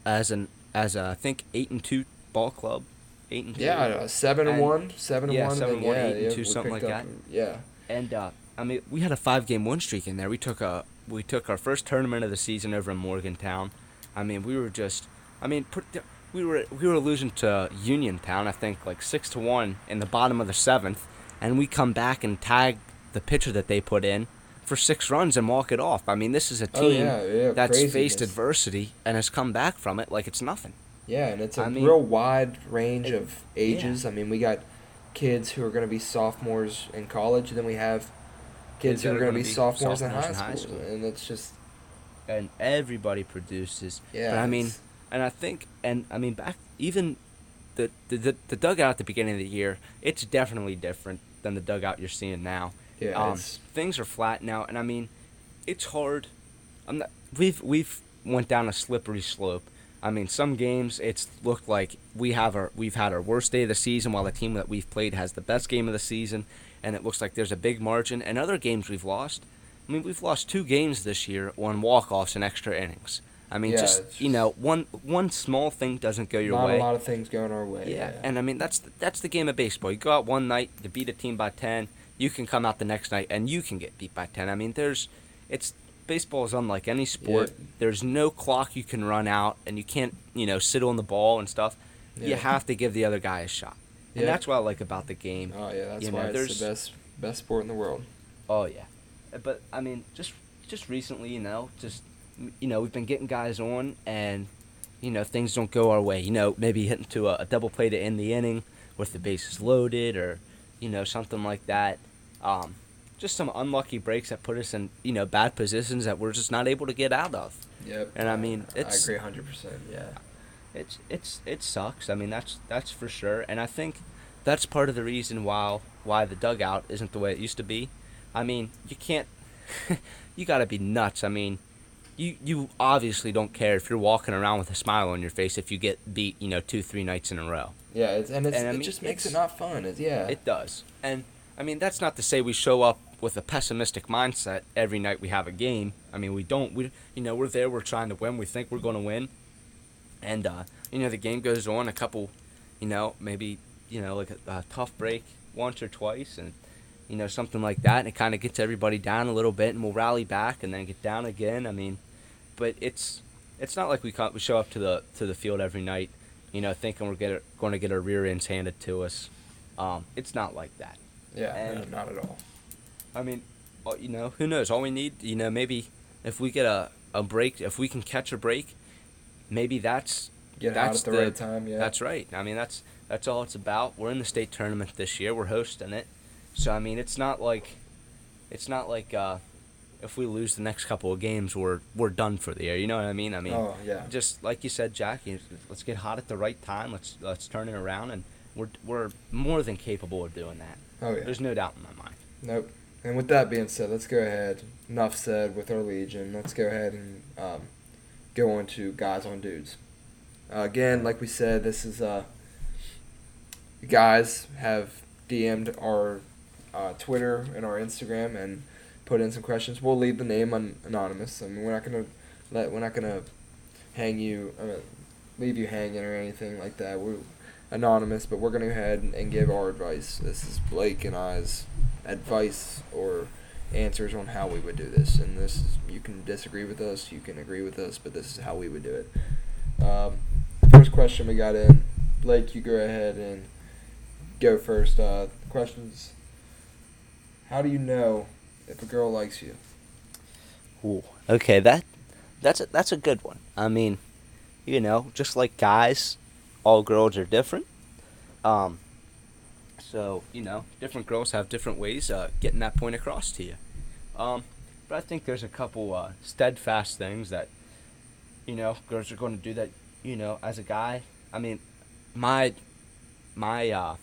as an as a I think eight and two ball club, eight and two. Yeah, uh, seven and And- one, seven and yeah, one, seven and one, yeah, eight and yeah, two, something like that. Yeah, And uh, I mean, we had a five game win streak in there. We took a we took our first tournament of the season over in Morgantown. I mean, we were just I mean, put, we were we were losing to Uniontown, I think like six to one in the bottom of the seventh, and we come back and tag the pitcher that they put in for six runs and walk it off. I mean, this is a Oh, team yeah, yeah, that's faced adversity and has come back from it like it's nothing. yeah, and it's a I mean- real wide range It- of ages. I mean, we got kids who are going to be sophomores in college, and then we have kids Kids who are are going to be be sophomores, in, high in high school, school. and it's just And everybody produces. yeah. But I mean, And I think, and I mean, back even the, the the dugout at the beginning of the year, it's definitely different than the dugout you're seeing now. yeah, um, things are flat now, and I mean, it's hard. I'm not. We've we've went down a slippery slope. I mean, some games it's looked like we have our we've had our worst day of the season, while the team that we've played has the best game of the season, and it looks like there's a big margin. And other games we've lost. I mean, we've lost two games this year on walk offs and extra innings. I mean, Yeah, just it's you know, one one small thing doesn't go your not way. a lot of things going our way. Yeah, Yeah, and I mean that's the, that's the game of baseball. You go out one night to beat a team by ten, you can come out the next night and you can get beat by ten. I mean, there's, it's baseball is unlike any sport. Yeah. There's no clock you can run out, and you can't you know sit on the ball and stuff. You have to give the other guy a shot, and that's what I like about the game. oh yeah, that's you know, why it's the best best sport in the world. Oh yeah, but I mean, just just recently, you know, just you know, we've been getting guys on, and you know, things don't go our way. You know, maybe hitting to a, a double play to end the inning with the bases loaded, or you know, something like that. Um, just some unlucky breaks that put us in you know bad positions that we're just not able to get out of. Yep. And I mean, it's I agree hundred percent. Yeah. It's it's it sucks. I mean, that's that's for sure, and I think that's part of the reason why why the dugout isn't the way it used to be. I mean, you can't. you got to be nuts. I mean, you you obviously don't care if you're walking around with a smile on your face if you get beat, you know, two three nights in a row. Yeah, it's, and it's, And it mean, just makes it not fun. It's, yeah. It does, and I mean that's not to say we show up with a pessimistic mindset every night we have a game. I mean we don't. We you know we're there. We're trying to win. We think we're going to win, and uh, you know the game goes on a couple, you know maybe you know like a, a tough break once or twice, and you know something like that, and it kind of gets everybody down a little bit, and we'll rally back and then get down again. I mean, but it's it's not like we we show up to the to the field every night, you know, thinking we're get going to get our rear ends handed to us. Um, it's not like that. yeah, and- no, not at all. I mean, uh, you know, who knows? All we need, you know, maybe if we get a, a break, if we can catch a break, maybe that's Get that's at the, right time. Yeah. that's right. I mean, that's that's all it's about. We're in the state tournament this year. We're hosting it, so I mean, it's not like it's not like uh, if we lose the next couple of games, we're we're done for the year. You know what I mean? I mean, oh yeah. just like you said, Jackie. Let's get hot at the right time. Let's let's turn it around, and we're we're more than capable of doing that. Oh yeah. There's no doubt in my mind. Nope. And with that being said, let's go ahead. Enough said with our Legion. Let's go ahead and um, go on to guys on dudes. Uh, again, like we said, this is uh, guys have DM'd our uh, Twitter and our Instagram and put in some questions. We'll leave the name un- anonymous. I mean, we're not gonna let we're not gonna hang you, uh, leave you hanging or anything like that. We're anonymous, but we're gonna go ahead and, and give our advice. This is Blake and I's advice or answers on how we would do this. And this is you can disagree with us, you can agree with us, but this is how we would do it. Um, first question we got in, Blake, you go ahead and go first. Uh, questions. How do you know if a girl likes you? Ooh, okay, that that's a, that's a good one. I mean, you know, just like guys, all girls are different. Um, so you know, different girls have different ways uh, getting that point across to you. Um, but I think there's a couple uh, steadfast things that you know girls are going to do that. You know, as a guy, I mean, my my uh,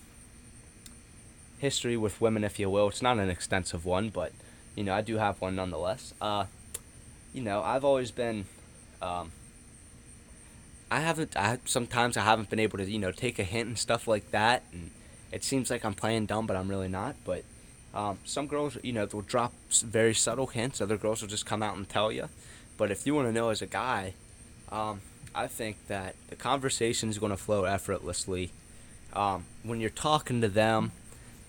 history with women, if you will, it's not an extensive one, but you know, I do have one nonetheless. Uh, you know, I've always been. Um, I haven't. I sometimes I haven't been able to, you know, take a hint and stuff like that, and it seems like I'm playing dumb, but I'm really not. But um, some girls, you know, will drop very subtle hints. Other girls will just come out and tell you. But if you want to know as a guy, um, I think that the conversation is going to flow effortlessly. Um, when you're talking to them,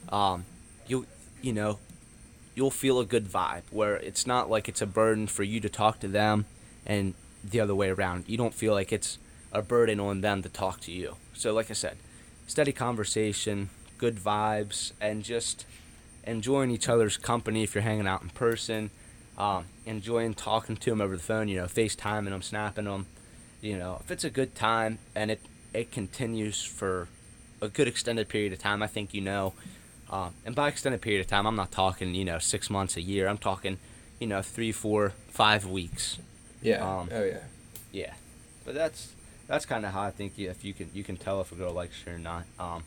um, you you know, you'll feel a good vibe where it's not like it's a burden for you to talk to them, and the other way around. You don't feel like it's a burden on them to talk to you. So, like I said, steady conversation, good vibes, and just enjoying each other's company if you're hanging out in person. Um, enjoying talking to them over the phone, you know, FaceTiming them, snapping them. You know, if it's a good time and it, it continues for a good extended period of time, I think you know. Um, and by extended period of time, I'm not talking, you know, six months, a year. I'm talking, you know, three, four, five weeks. Yeah. Um, oh yeah. Yeah, but that's that's kind of how I think you, if you can you can tell if a girl likes you or not. Um,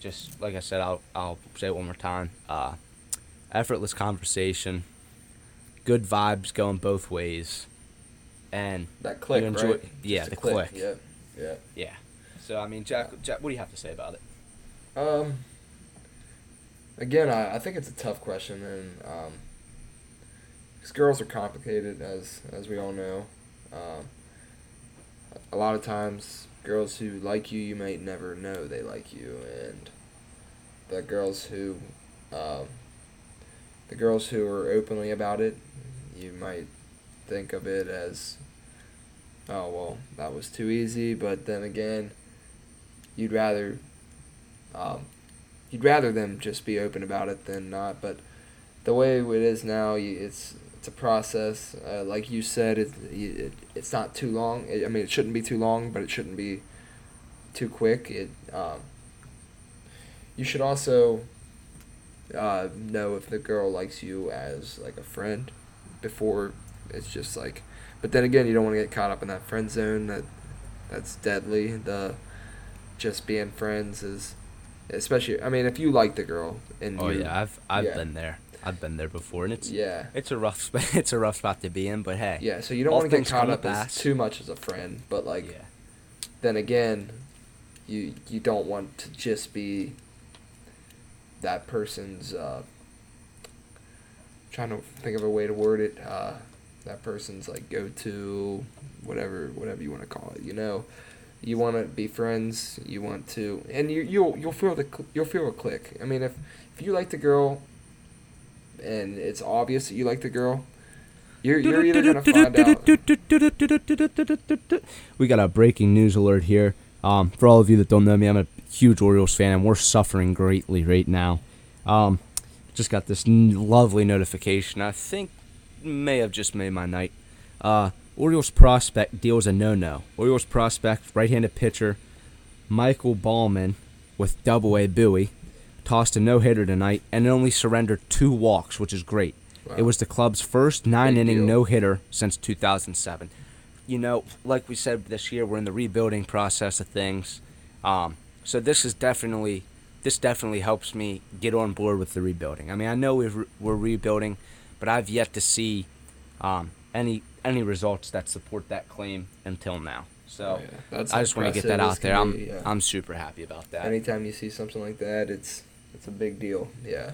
just like I said, I'll I'll say it one more time. Uh, effortless conversation, good vibes going both ways, and That click, you enjoy- right? yeah, Just the click. Yeah. Yeah. yeah. So I mean, Jack, Jack, what do you have to say about it? Um. Again, I, I think it's a tough question, and um, 'cause girls are complicated, as as we all know. Um, a lot of times, girls who like you, you might never know they like you, and the girls who, um, the girls who are openly about it, you might think of it as, oh well, that was too easy. But then again, you'd rather um, you'd rather them just be open about it than not. But the way it is now, it's it's a process. Uh, like you said, it, it it's not too long. I I mean, it shouldn't be too long, but it shouldn't be too quick. It um, you should also uh, know if the girl likes you as like a friend before it's just like. But then again, you don't want to get caught up in that friend zone. That that's deadly. The just being friends is especially i mean if you like the girl and Oh you yeah, I've I've yeah. been there. I've been there before, and it's yeah it's a rough sp- it's a rough spot to be in. But hey, yeah so you don't want to get caught up as too much as a friend but like yeah. then again you you don't want to just be that person's uh trying to think of a way to word it uh that person's like go to whatever whatever you want to call it you know you want to be friends you want to and you you'll you'll feel the you'll feel a click i mean if if you like the girl and it's obvious that you like the girl you're, you're either gonna find out We got a breaking news alert here. Um, for all of you that don't know me, I'm a huge Orioles fan, and we're suffering greatly right now. Um, just got this n- lovely notification. I think may have just made my night. Uh, Orioles prospect deals a no-no. Orioles prospect, right-handed pitcher, Michael Baumann with Double A Bowie, tossed a no-hitter tonight and only surrendered two walks, which is great. Wow. It was the club's first nine-inning no-hitter since 2007 you know, like we said this year, we're in the rebuilding process of things. Um, so this is definitely, this definitely helps me get on board with the rebuilding. I mean, I know we've, re- we're rebuilding, but I've yet to see um, any any results that support that claim until now. So yeah. I just want to get that out there. can I'm yeah. I'm super happy about that. Anytime you see something like that, it's it's a big deal. Yeah,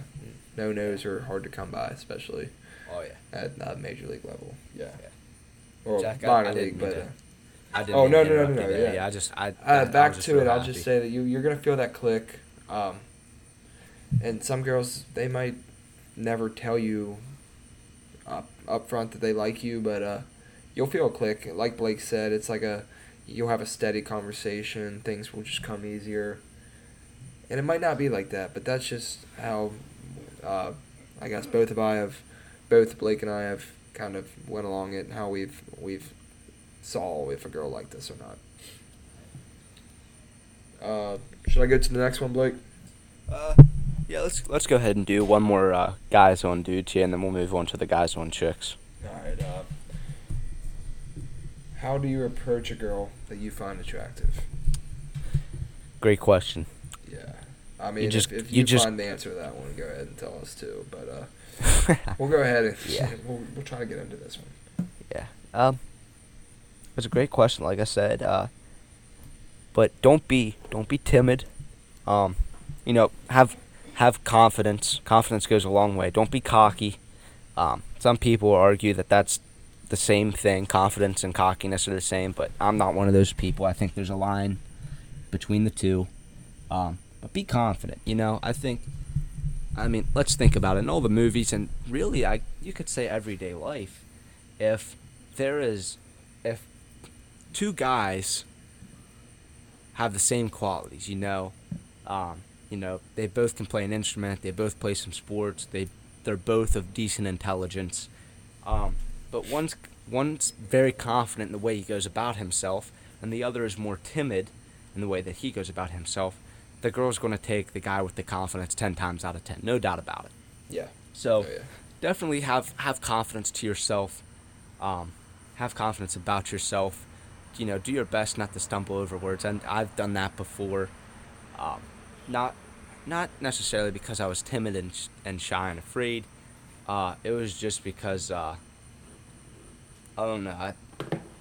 no nos are hard to come by, especially oh yeah. at uh, major league level. Yeah, Yeah. or Jack, I- minor I didn't league, mean but. to- Uh, I didn't Oh, mean to no, no, no, interrupt no, you there. yeah. I just I. Uh, I- I back was just to real it. I'll happy. just say that you you're gonna feel that click, um, and some girls they might never tell you up up front that they like you, but uh, you'll feel a click. Like Blake said, it's like a you'll have a steady conversation. Things will just come easier, and it might not be like that, but that's just how uh, I guess both of I have, both Blake and I have kind of went along it and how we've we've saw if a girl liked us or not. Uh, should I go to the next one, Blake? Uh, yeah, let's let's go ahead and do one more uh, guys on dudes here, and then we'll move on to the guys on chicks. All right. Uh, how do you approach a girl that you find attractive? Great question. I mean, just- if, if you you, just- find the answer to that one, go ahead and tell us too. But uh, we'll go ahead and Yeah. we'll, we'll try to get into this one. Yeah. Um, it's a great question, like I said. Uh, but don't be don't be timid. Um, you know, have have confidence. Confidence goes a long way. Don't be cocky. Um, some people argue that that's the same thing. Confidence and cockiness are the same, but I'm not one of those people. I think there's a line between the two. Um, but be confident. You know, I think. I mean, let's think about it. In all the movies, and really, I you could say everyday life, if there is, if two guys have the same qualities, you know, um, you know, they both can play an instrument, they both play some sports, they they're both of decent intelligence, um, but one's one's very confident in the way he goes about himself, and the other is more timid in the way that he goes about himself. The girl's going to take the guy with the confidence ten times out of ten, no doubt about it. Yeah. So Oh, yeah. definitely have have confidence to yourself. Um, have confidence about yourself. You know, do your best not to stumble over words, and I've done that before. Um, not not necessarily because I was timid and sh- and shy and afraid. Uh, it was just because uh, I don't know. I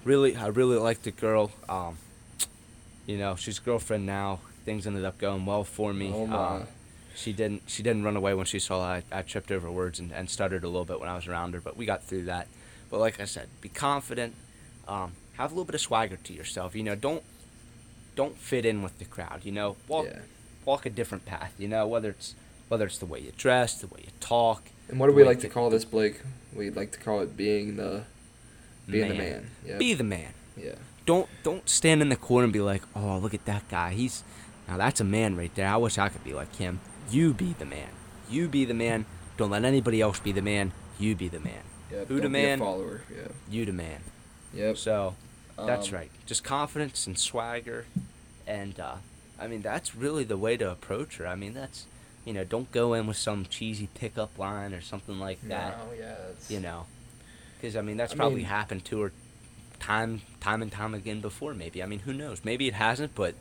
really I really liked the girl. Um, you know, she's girlfriend now. Things ended up going well for me. Oh. Um, she didn't she didn't run away when she saw I, I tripped over words and, and stuttered a little bit when I was around her, but we got through that. But like I said, be confident, um, have a little bit of swagger to yourself. You know, don't don't fit in with the crowd. You know, walk Yeah. walk a different path. You know, whether it's whether it's the way you dress, the way you talk. And what do we like to call this, Blake? We like to call it being the being the man. Yeah. Be the man. yeah. Don't don't stand in the corner and be like, oh look at that guy. He's now that's a man right there. I wish I could be like him. You be the man. You be the man. Don't let anybody else be the man. You be the man. Yep. Who the don't be a man? follower. Yeah. You the man. Yep. So that's Um, right. Just confidence and swagger, and uh, I mean that's really the way to approach her. I mean that's you know don't go in with some cheesy pickup line or something like that. No, yeah. You know, because I mean that's I probably mean- happened to her time time and time again before. Maybe I mean who knows? Maybe it hasn't, but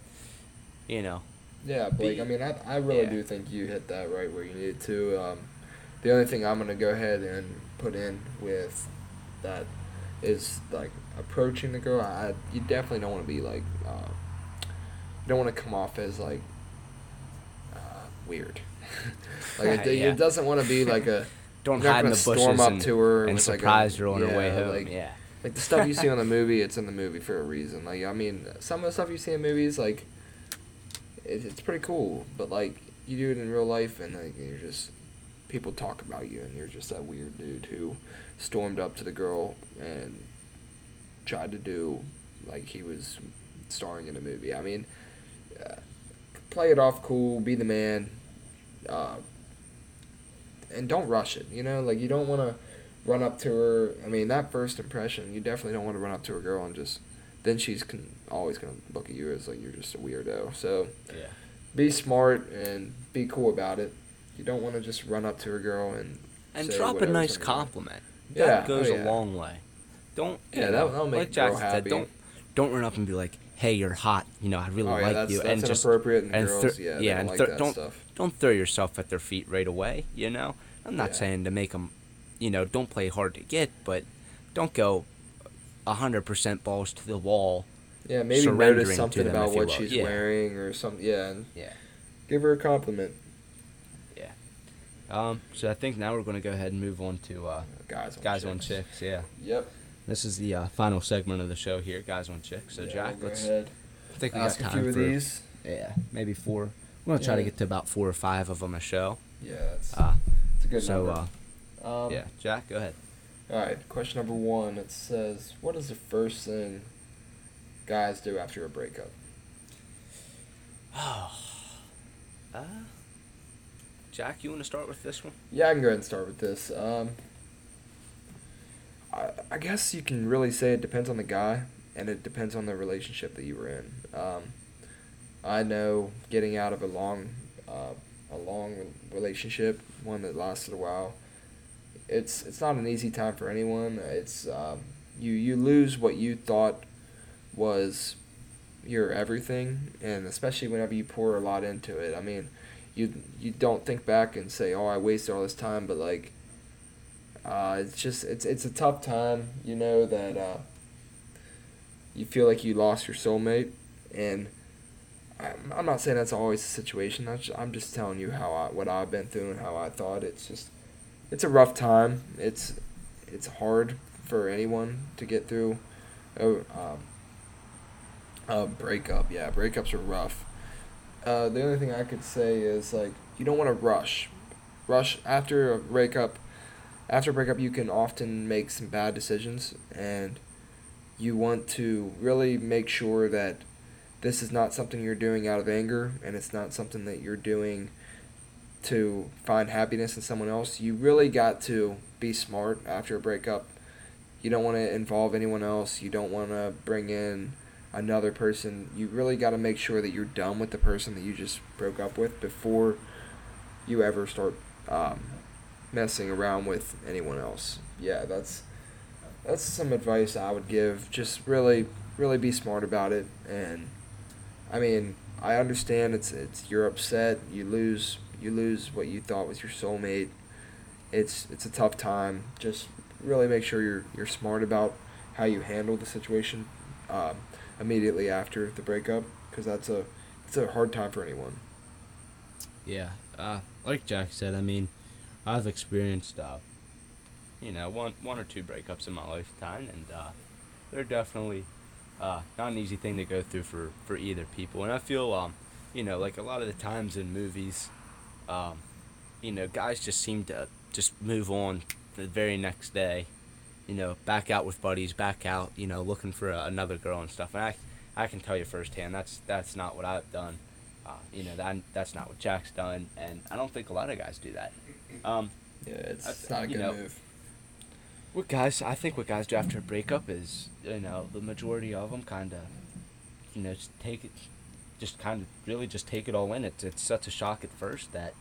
you know Yeah, Blake. I mean, I, I really yeah. do think you hit that right where you needed to. Um, the only thing I'm gonna go ahead and put in with that is like approaching the girl. I you definitely don't want to be like uh, you don't want to come off as like uh, weird. like it, Yeah. it doesn't want to be like a don't hide in the bushes storm up and, to her and with, like, a- surprise her on her way home. like- yeah. like the stuff you see on the movie. It's in the movie for a reason. Like I mean, some of the stuff you see in movies, like it, it's pretty cool, but like you do it in real life, and like you're just people talk about you, and you're just that weird dude who stormed up to the girl and tried to do like he was starring in a movie. I mean, uh, play it off cool, be the man, uh, and don't rush it. You know, like you don't want to run up to her. I mean, that first impression, you definitely don't want to run up to a girl and just then she's con- always gonna look at you as like you're just a weirdo. So Yeah. be smart and be cool about it. You don't want to just run up to a girl and And drop a nice on your mind. compliment. Yeah, That goes oh, a long way. Don't you Yeah, know, that'll- that'll make like a girl said, happy. don't don't run up and be like, "Hey, you're hot." You know, I really Oh, yeah, like that's- you, that's and just inappropriate, and and girls, yeah, yeah, don't and like that don't stuff. don't throw yourself at their feet right away. You know, I'm not Yeah. saying to make them, you know, don't play hard to get, but don't go hundred percent balls to the wall. Yeah, maybe notice something them, about what she's Yeah. wearing or something. Yeah, and Yeah, give her a compliment. yeah. Um, so I think now we're going to go ahead and move on to uh, Guys on guys on chicks. chicks. Yeah, Yep. this is the uh, final segment of the show here, guys on chicks. So Yeah, Jack, let's. ahead. I think we ask got a time few of for these. yeah, maybe four. We're gonna try to get to about four or five of them a show. Yeah, that's Uh, it's a good so number. uh, um, yeah, Jack, go ahead. All right, question number one. It says, "What is the first thing guys do after a breakup?" Uh, Jack, you want to start with this one? Yeah, I can go ahead and start with this. Um, I, I guess you can really say it depends on the guy, and it depends on the relationship that you were in. Um, I know getting out of a long, uh, a long relationship, one that lasted a while, it's it's not an easy time for anyone. It's um, you you lose what you thought was your everything, and especially whenever you pour a lot into it. I mean, you you don't think back and say, "Oh, I wasted all this time," but like, uh, it's just it's it's a tough time. You know that uh, you feel like you lost your soulmate, and I'm, I'm not saying that's always the situation. That's I'm just telling you how I what I've been through and how I thought. It's just it's a rough time. It's it's hard for anyone to get through. Oh, um, a breakup, yeah, breakups are rough. Uh, the only thing I could say is like you don't want to rush. Rush after a breakup. After a breakup, you can often make some bad decisions, and you want to really make sure that this is not something you're doing out of anger, and it's not something that you're doing to find happiness in someone else. You really got to be smart after a breakup. You don't want to involve anyone else. You don't want to bring in another person. You really got to make sure that you're done with the person that you just broke up with before you ever start um, messing around with anyone else. Yeah, that's that's some advice I would give. Just really, really be smart about it. And I mean, I understand it's it's you're upset. You lose you lose what you thought was your soulmate. It's it's a tough time. Just really make sure you're you're smart about how you handle the situation um, immediately after the breakup because that's a it's a hard time for anyone. Yeah, uh, like Jack said, I mean, I've experienced, uh, you know, one one or two breakups in my lifetime, and uh, they're definitely uh, not an easy thing to go through for for either people. And I feel, um, you know, like a lot of the times in movies, um, you know, guys just seem to just move on the very next day, you know, back out with buddies, back out, you know, looking for a, another girl and stuff. And I, I can tell you firsthand, that's that's not what I've done. Uh, you know, that that's not what Jack's done, and I don't think a lot of guys do that. Um, Yeah, it's, I- it's not a good know, move. what guys, I think what guys do after a breakup is, you know, the majority of them kind of, you know, just take it, just kind of really just take it all in. It's it's such a shock at first that,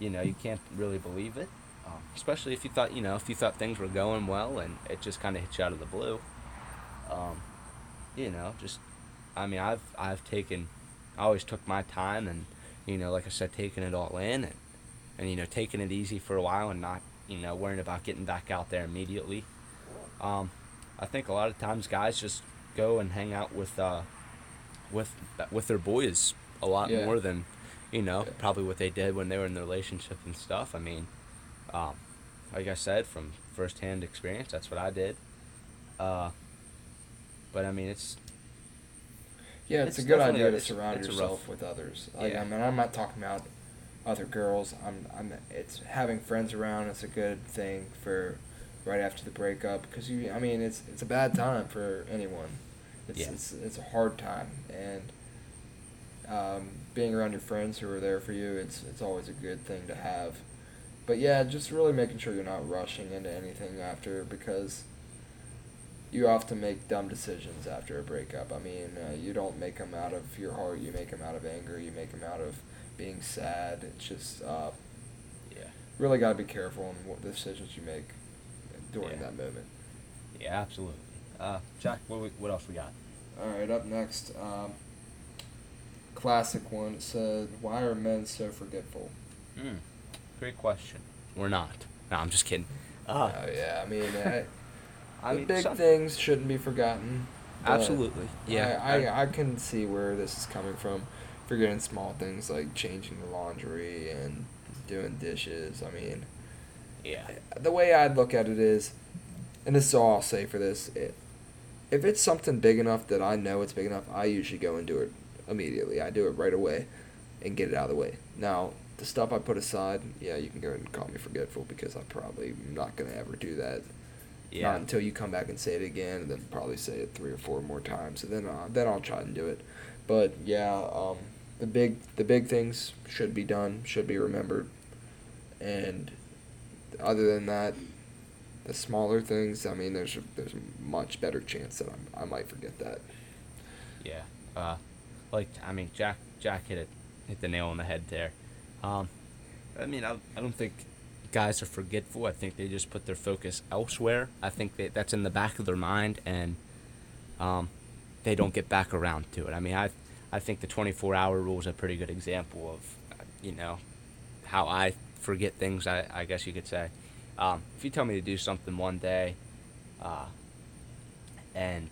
you know, you can't really believe it, um, especially if you thought, you know, if you thought things were going well and it just kind of hits you out of the blue. Um, you know, just, I mean, I've I've taken, I always took my time and, you know, like I said, taking it all in and, and you know, taking it easy for a while and not you know, worrying about getting back out there immediately. Um, I think a lot of times guys just go and hang out with uh, with with their boys a lot Yeah. more than you know Yeah. probably what they did when they were in the relationship and stuff. I mean, um, like I said from firsthand experience, that's what I did. Uh, but I mean, it's Yeah, it's, It's a good idea to surround yourself rough- with others. Like, Yeah. I mean, I'm not talking about other girls. I'm, I'm. It's having friends around. It's a good thing for right after the breakup because you. I mean, it's it's a bad time for anyone. It's Yeah. it's, it's a hard time and. Um, being around your friends who are there for you, it's it's always a good thing to have. But yeah, just really making sure you're not rushing into anything after because you often make dumb decisions after a breakup. I mean, uh, you don't make them out of your heart. You make them out of anger. You make them out of being sad. It's just uh, yeah, really got to be careful on what decisions you make during Yeah. that moment. yeah, absolutely. Uh, Jack, what we- what else we got? All right, up next, um, classic one. It said, "Why are men so forgetful?" Mm, great question. We're not. No, I'm just kidding. Uh, oh yeah, I mean, I, I the mean, big some- things shouldn't be forgotten. Absolutely. Yeah. I, I, I can see where this is coming from. Forgetting small things like changing the laundry and doing dishes. I mean, yeah. the way I'd look at it is, and this is all I'll say for this: it, if it's something big enough that I know it's big enough, I usually go and do it immediately. I do it right away, and get it out of the way. Now, the stuff I put aside, yeah, you can go and call me forgetful because I'm probably not gonna ever do that. Yeah. Not until you come back and say it again, and then probably say it three or four more times, and then uh, then I'll try and do it. But yeah, um, the big the big things should be done, should be remembered, and other than that, the smaller things. I mean, there's a, there's a much better chance that I'm, I might forget that. Yeah. Uh, like I mean, Jack Jack hit it hit the nail on the head there. Um, I mean, I, I don't think guys are forgetful. I think they just put their focus elsewhere. I think that that's in the back of their mind, and um, they don't get back around to it. I mean, I I think the 24 hour rule is a pretty good example of, you know, how I forget things. I, I guess you could say. Um, if you tell me to do something one day, uh, and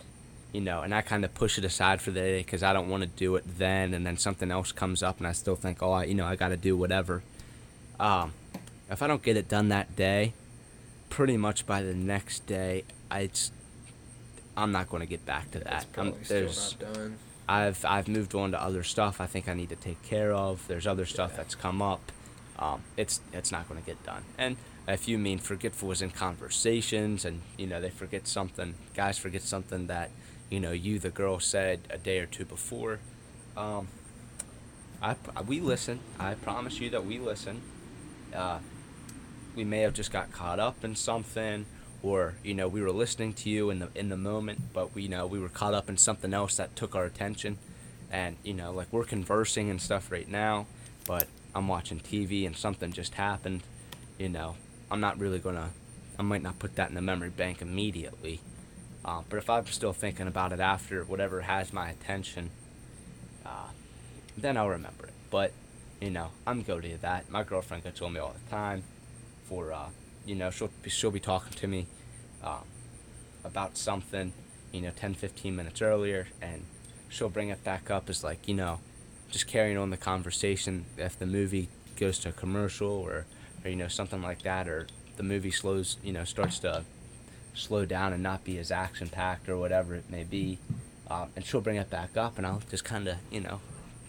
you know, and I kind of push it aside for the day because I don't want to do it then, and then something else comes up, and I still think, oh, I, you know, I got to do whatever. Um, if I don't get it done that day, pretty much by the next day, I I'm not going to get back to that. It's probably I'm, there's, not done. I've I've moved on to other stuff. I think I need to take care of. There's other stuff Yeah. that's come up. Um, it's it's not going to get done. And if you mean forgetful is in conversations, and you know they forget something, guys forget something that you know you the girl said a day or two before. Um, I we listen. I promise you that we listen. Uh, we may have just got caught up in something or you know we were listening to you in the in the moment but we you know we were caught up in something else that took our attention and you know like we're conversing and stuff right now but I'm watching TV and something just happened you know I'm not really gonna I might not put that in the memory bank immediately uh, but if I'm still thinking about it after whatever has my attention uh, then I'll remember it. But you know I'm guilty of that. My girlfriend gets on me all the time for uh, you know she'll be, she'll be talking to me um, about something you know 10 15 minutes earlier and she'll bring it back up as like you know just carrying on the conversation if the movie goes to a commercial or or you know something like that or the movie slows you know starts to slow down and not be as action packed or whatever it may be um, and she'll bring it back up and I'll just kind of you know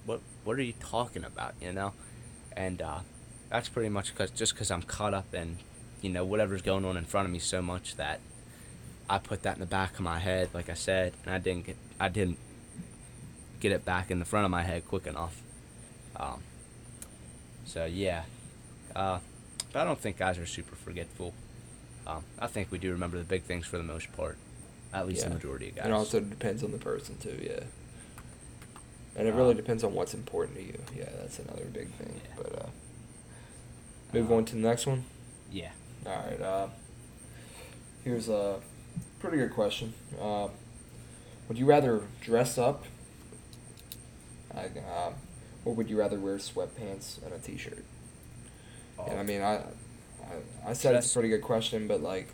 what what are you talking about you know and uh, that's pretty much cause, just because I'm caught up in, you know, whatever's going on in front of me so much that I put that in the back of my head, like I said, and I didn't get I didn't get it back in the front of my head quick enough. Um, so yeah, uh, but I don't think guys are super forgetful. Um, I think we do remember the big things for the most part, at least the majority of guys. It also depends on the person too. Yeah. And it Um, really depends on what's important to you. Yeah, that's another big thing. Yeah. But uh, move Um, on to the next one. yeah. All right. Uh, here's a pretty good question. Uh, would you rather dress up, like, uh, or would you rather wear sweatpants and a t-shirt? Yeah, I mean, I, I, I said it's a pretty good question, but like,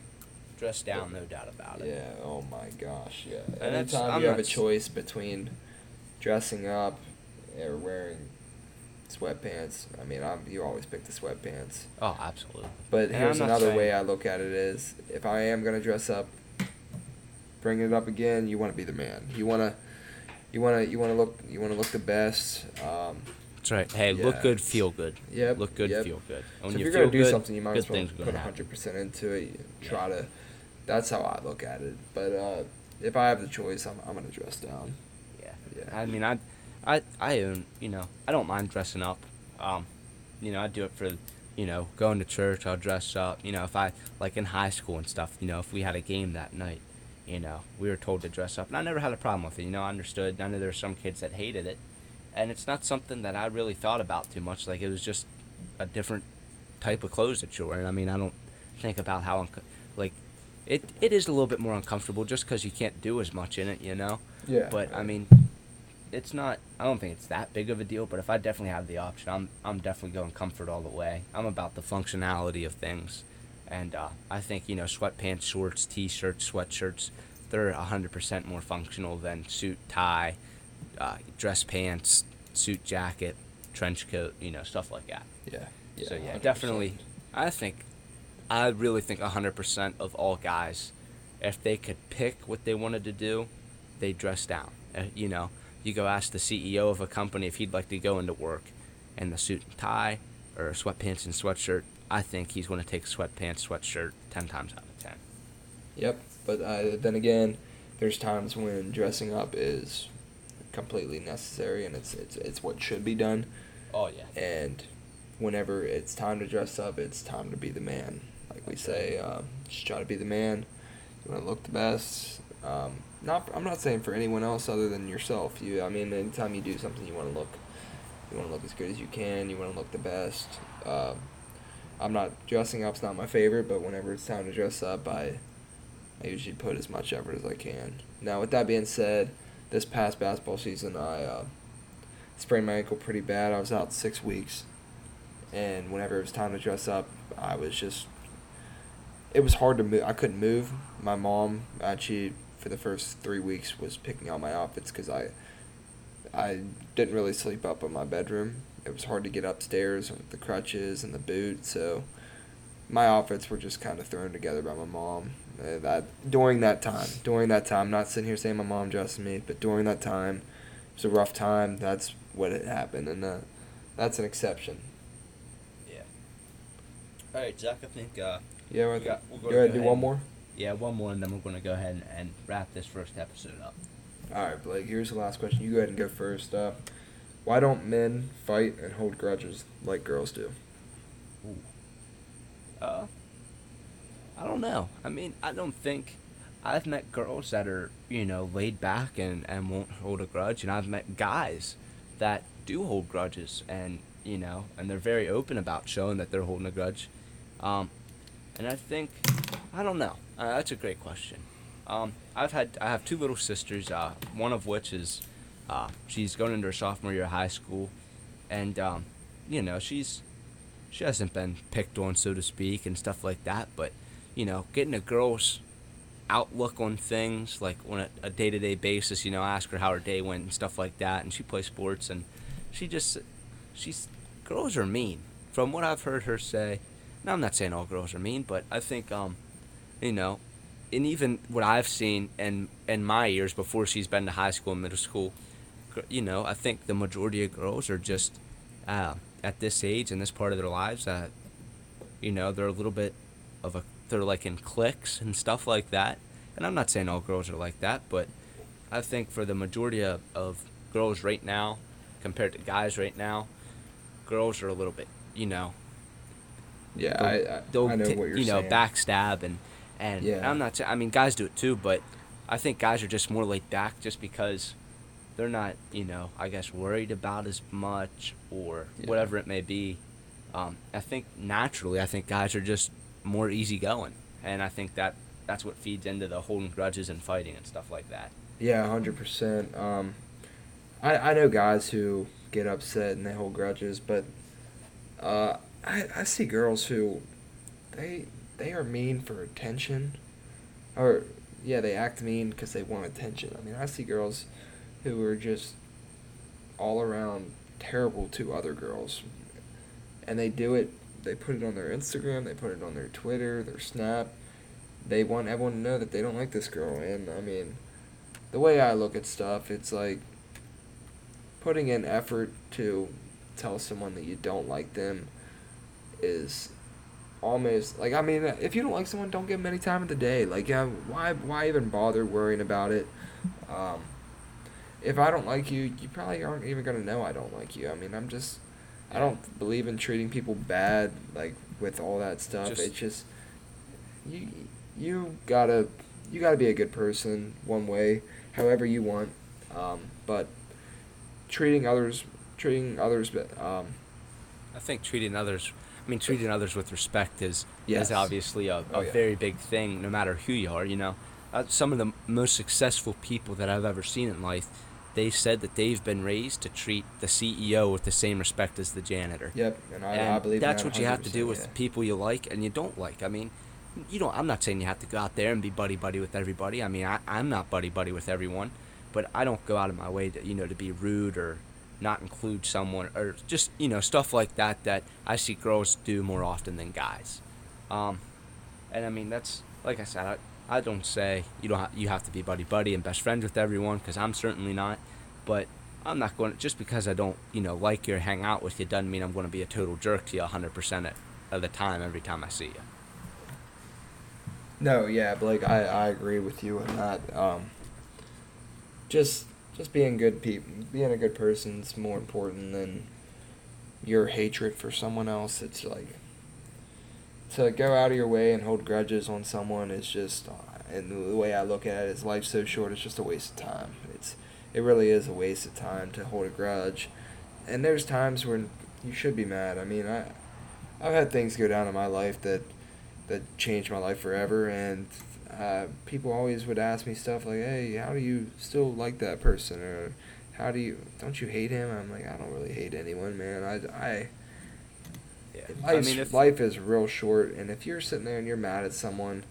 Dress down, no doubt about it. yeah. Oh my gosh. Yeah. And that's- Anytime I'm you have a not choice between dressing up or wearing sweatpants, I mean, I'm, you always pick the sweatpants. Oh, absolutely. But And here's I'm not another saying- way I look at it is if I am gonna dress up, bring it up again. You want to be the man. You wanna, you wanna, you wanna look, you wanna look the best. Um, That's right. Hey, look good, feel good. Yep, Look good, yep. feel good. And so when if you you're feel gonna do good, something, you might as well put hundred percent into it. You Yeah. Try to. That's how I look at it. But uh, if I have the choice, I'm, I'm gonna dress down. Yeah. Yeah. I mean, I, I, I own. You know, I don't mind dressing up. Um, you know, I do it for, you know, going to church. I'll dress up. You know, if I like in high school and stuff. You know, if we had a game that night, you know, we were told to dress up, and I never had a problem with it. You know, I understood. I know there were some kids that hated it, and it's not something that I really thought about too much. Like it was just a different type of clothes that you're wearing. I mean, I don't think about how unco- like it. It is a little bit more uncomfortable just because you can't do as much in it. You know. Yeah. But I mean, it's not. I don't think it's that big of a deal. But if I definitely have the option, I'm I'm definitely going comfort all the way. I'm about the functionality of things, and uh, I think you know sweatpants, shorts, t-shirts, sweatshirts, they're hundred percent more functional than suit, tie, uh, dress pants, suit jacket, trench coat, you know stuff like that. yeah. Yeah. so yeah, 100%. definitely. I think, I really think hundred percent of all guys, if they could pick what they wanted to do, they dress down. Uh, you know, you go ask the CEO of a company if he'd like to go into work in the suit and tie or sweatpants and sweatshirt. I think he's going to take sweatpants, sweatshirt ten times out of ten. Yep. But uh, then again, there's times when dressing up is completely necessary and it's it's it's what should be done. Oh yeah. And whenever it's time to dress up, it's time to be the man. Like we say, um, just try to be the man. You want to look the best. Um, not I'm not saying for anyone else other than yourself. You I mean anytime you do something, you want to look you want to look as good as you can. You want to look the best. Um, I'm not dressing up's not my favorite, but whenever it's time to dress up, I I usually put as much effort as I can. Now, with that being said, this past basketball season, I uh, sprained my ankle pretty bad. I was out six weeks, and whenever it was time to dress up, I was just. It was hard to move. I couldn't move. My mom actually, for the first three weeks, was picking out my outfits because I. I didn't really sleep up in my bedroom. It was hard to get upstairs with the crutches and the boot, so my outfits were just kind of thrown together by my mom. Uh, that during that time, during that time, not sitting here saying my mom dressed me, but during that time, it was a rough time. That's what had happened, and uh, that's an exception. Yeah. All right, Jack. I think. Uh, Yeah, we got, we'll go ready to go do one more? Yeah, one more, and then we're gonna go ahead and, and wrap this first episode up. All right, Blake. Here's the last question. You go ahead and go first. Uh, why don't men fight and hold grudges like girls do? Ooh. Uh, I don't know. I mean, I don't think I've met girls that are you know laid back and and won't hold a grudge, and I've met guys that do hold grudges, and you know, and they're very open about showing that they're holding a grudge. Um, and I think I don't know. Uh, that's a great question. Um, I've had I have two little sisters. Uh, one of which is uh, she's going into her sophomore year of high school, and um, you know she's she hasn't been picked on, so to speak, and stuff like that. But you know, getting a girl's outlook on things, like on a, a day-to-day basis, you know, ask her how her day went and stuff like that. And she plays sports, and she just she's girls are mean. From what I've heard her say, now I'm not saying all girls are mean, but I think um, you know, and even what I've seen in in my years before she's been to high school and middle school, you know, I think the majority of girls are just uh, at this age and this part of their lives that you know they're a little bit of a they're like in cliques and stuff like that. And I'm not saying all girls are like that, but I think for the majority of, of girls right now, compared to guys right now, girls are a little bit, you know, Yeah, I I, they'll I know t- what you're you know saying. backstab and and Yeah. I'm not. I mean, guys do it too, but I think guys are just more laid back just because they're not, you know, I guess worried about as much or Yeah. whatever it may be. Um, I think naturally, I think guys are just more easygoing, and I think that that's what feeds into the holding grudges and fighting and stuff like that. Yeah, hundred percent. Um, I I know guys who get upset and they hold grudges, but uh, I I see girls who they they are mean for attention, or yeah, they act mean because they want attention. I mean, I see girls who are just all around terrible to other girls, and they do it. They put it on their Instagram. They put it on their Twitter, their Snap. They want everyone to know that they don't like this girl, and I mean the way I look at stuff, it's like putting in effort to tell someone that you don't like them is almost like I mean, if you don't like someone, don't give them any time of the day. Like, yeah, why why even bother worrying about it? Um, if I don't like you, you probably aren't even gonna know I don't like you. I mean, I'm just I don't believe in treating people bad like with all that stuff. Just- it's just you you gotta you gotta be a good person one way, however you want. Um, but treating others treating others um, I think treating others, I mean, treating others with respect is Yes. is obviously a, a Oh, yeah. very big thing, no matter who you are. You know, uh, some of the most successful people that I've ever seen in life, they said that they've been raised to treat the CEO with the same respect as the janitor. Yep, and I, and I believe that's that what you have to do with yeah. people you like and you don't like. I mean, you don't. I'm not saying you have to go out there and be buddy buddy with everybody. I mean, I, I'm not buddy buddy with everyone, but I don't go out of my way to you know to be rude or not include someone or just you know stuff like that that I see girls do more often than guys. Um, and I mean that's like I said. I, I don't say you don't ha- you have to be buddy buddy and best friends with everyone because I'm certainly not. But I'm not going to, just because I don't you know like you or hang out with you doesn't mean I'm going to be a total jerk to you 100 percent of the time every time I see you. No, yeah, Blake, I, I agree with you on that. Um, just just being good people, being a good person is more important than your hatred for someone else. It's like to go out of your way and hold grudges on someone is just, uh, and the way I look at it is life's so short. It's just a waste of time. It's it really is a waste of time to hold a grudge. And there's times when you should be mad. I mean, I I've had things go down in my life that that changed my life forever, and uh, people always would ask me stuff like, "Hey, how do you still like that person?" or "How do you don't you hate him?" I'm like, I don't really hate anyone, man. I I Yeah. life's, I mean, if life is real short, and if you're sitting there and you're mad at someone,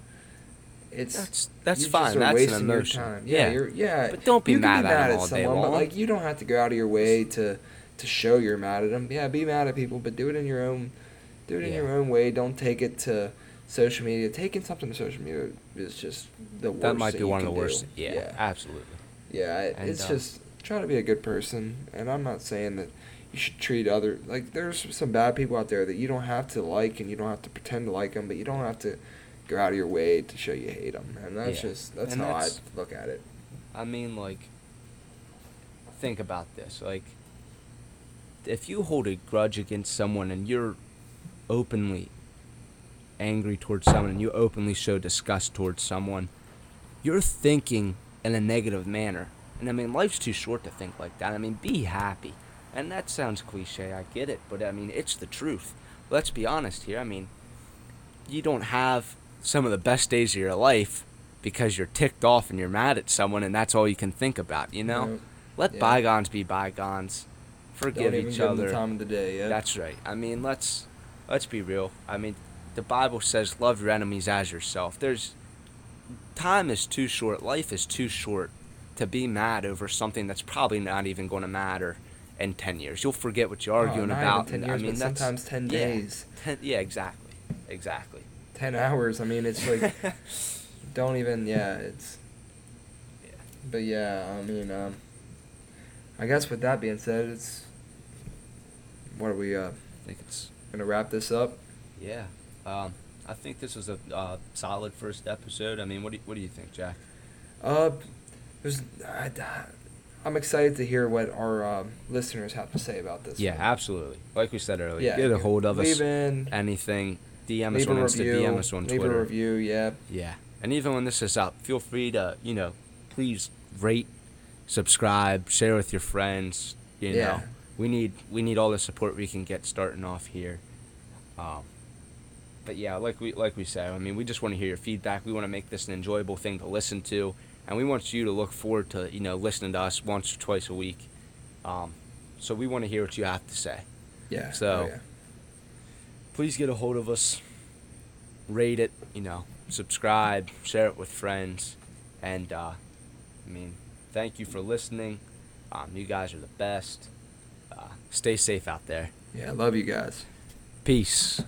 it's That's- that's you just fine. are That's an wasting your emotion. time. Yeah. Yeah, you're yeah. But don't be you mad can be at mad them at someone, but like you don't have to go out of your way to to show you're mad at them. Yeah, be mad at people, but do it in your own do it in Yeah. your own way. Don't take it to social media. Taking something to social media is just the worst. that might be you one of the worst. Yeah, yeah. absolutely. Yeah, it, And, it's um, just try to be a good person, and I'm not saying that you should treat other like there's some bad people out there that you don't have to like, and you don't have to pretend to like them, but you don't have to go out of your way to show you hate them, and that's Yeah. just that's And how that's- I look at it. I mean, like, think about this. Like, if you hold a grudge against someone and you're openly angry towards someone and you openly show disgust towards someone, you're thinking in a negative manner. And I mean, life's too short to think like that. I mean, be happy. And that sounds cliche, I get it, but I mean, it's the truth. Let's be honest here. I mean, you don't have some of the best days of your life because you're ticked off and you're mad at someone and that's all you can think about, you know? No, Let yeah. bygones be bygones. Forgive each other. time of the day. Yeah, That's right. I mean, let's let's be real. I mean, the Bible says love your enemies as yourself. There's time is too short. Life is too short to be mad over something that's probably not even going to matter in 10 years. You'll forget what you're Oh, arguing about. 10 and, years, I mean, sometimes 10 yeah, days. 10 yeah, exactly. Exactly. ten hours. I mean, it's like don't even. Yeah, it's. Yeah. But yeah, I mean, um, I guess with that being said, it's. What are we uh, I think it's gonna wrap this up? yeah. Um, I think this was a uh, solid first episode. I mean, what do you, what do you think, Jack? Uh, there's, I, I'm excited to hear what our um, listeners have to say about this. Yeah, one. absolutely. Like we said earlier, Yeah, get a hold of leave us. in, Anything, DM us leave on Insta, DM us on leave Twitter. a review. Yeah, Yeah, and even when this is up, feel free to you know, please rate, subscribe, share with your friends. You Yeah. know, we need we need all the support we can get starting off here. Um, but yeah, like we like we said, I mean, we just want to hear your feedback. We want to make this an enjoyable thing to listen to, and we want you to look forward to you know listening to us once or twice a week. Um, so we want to hear what you have to say. yeah. So- oh, yeah. please get a hold of us rate it you know subscribe share it with friends and uh, i mean thank you for listening um, you guys are the best uh, stay safe out there yeah, I love you guys. peace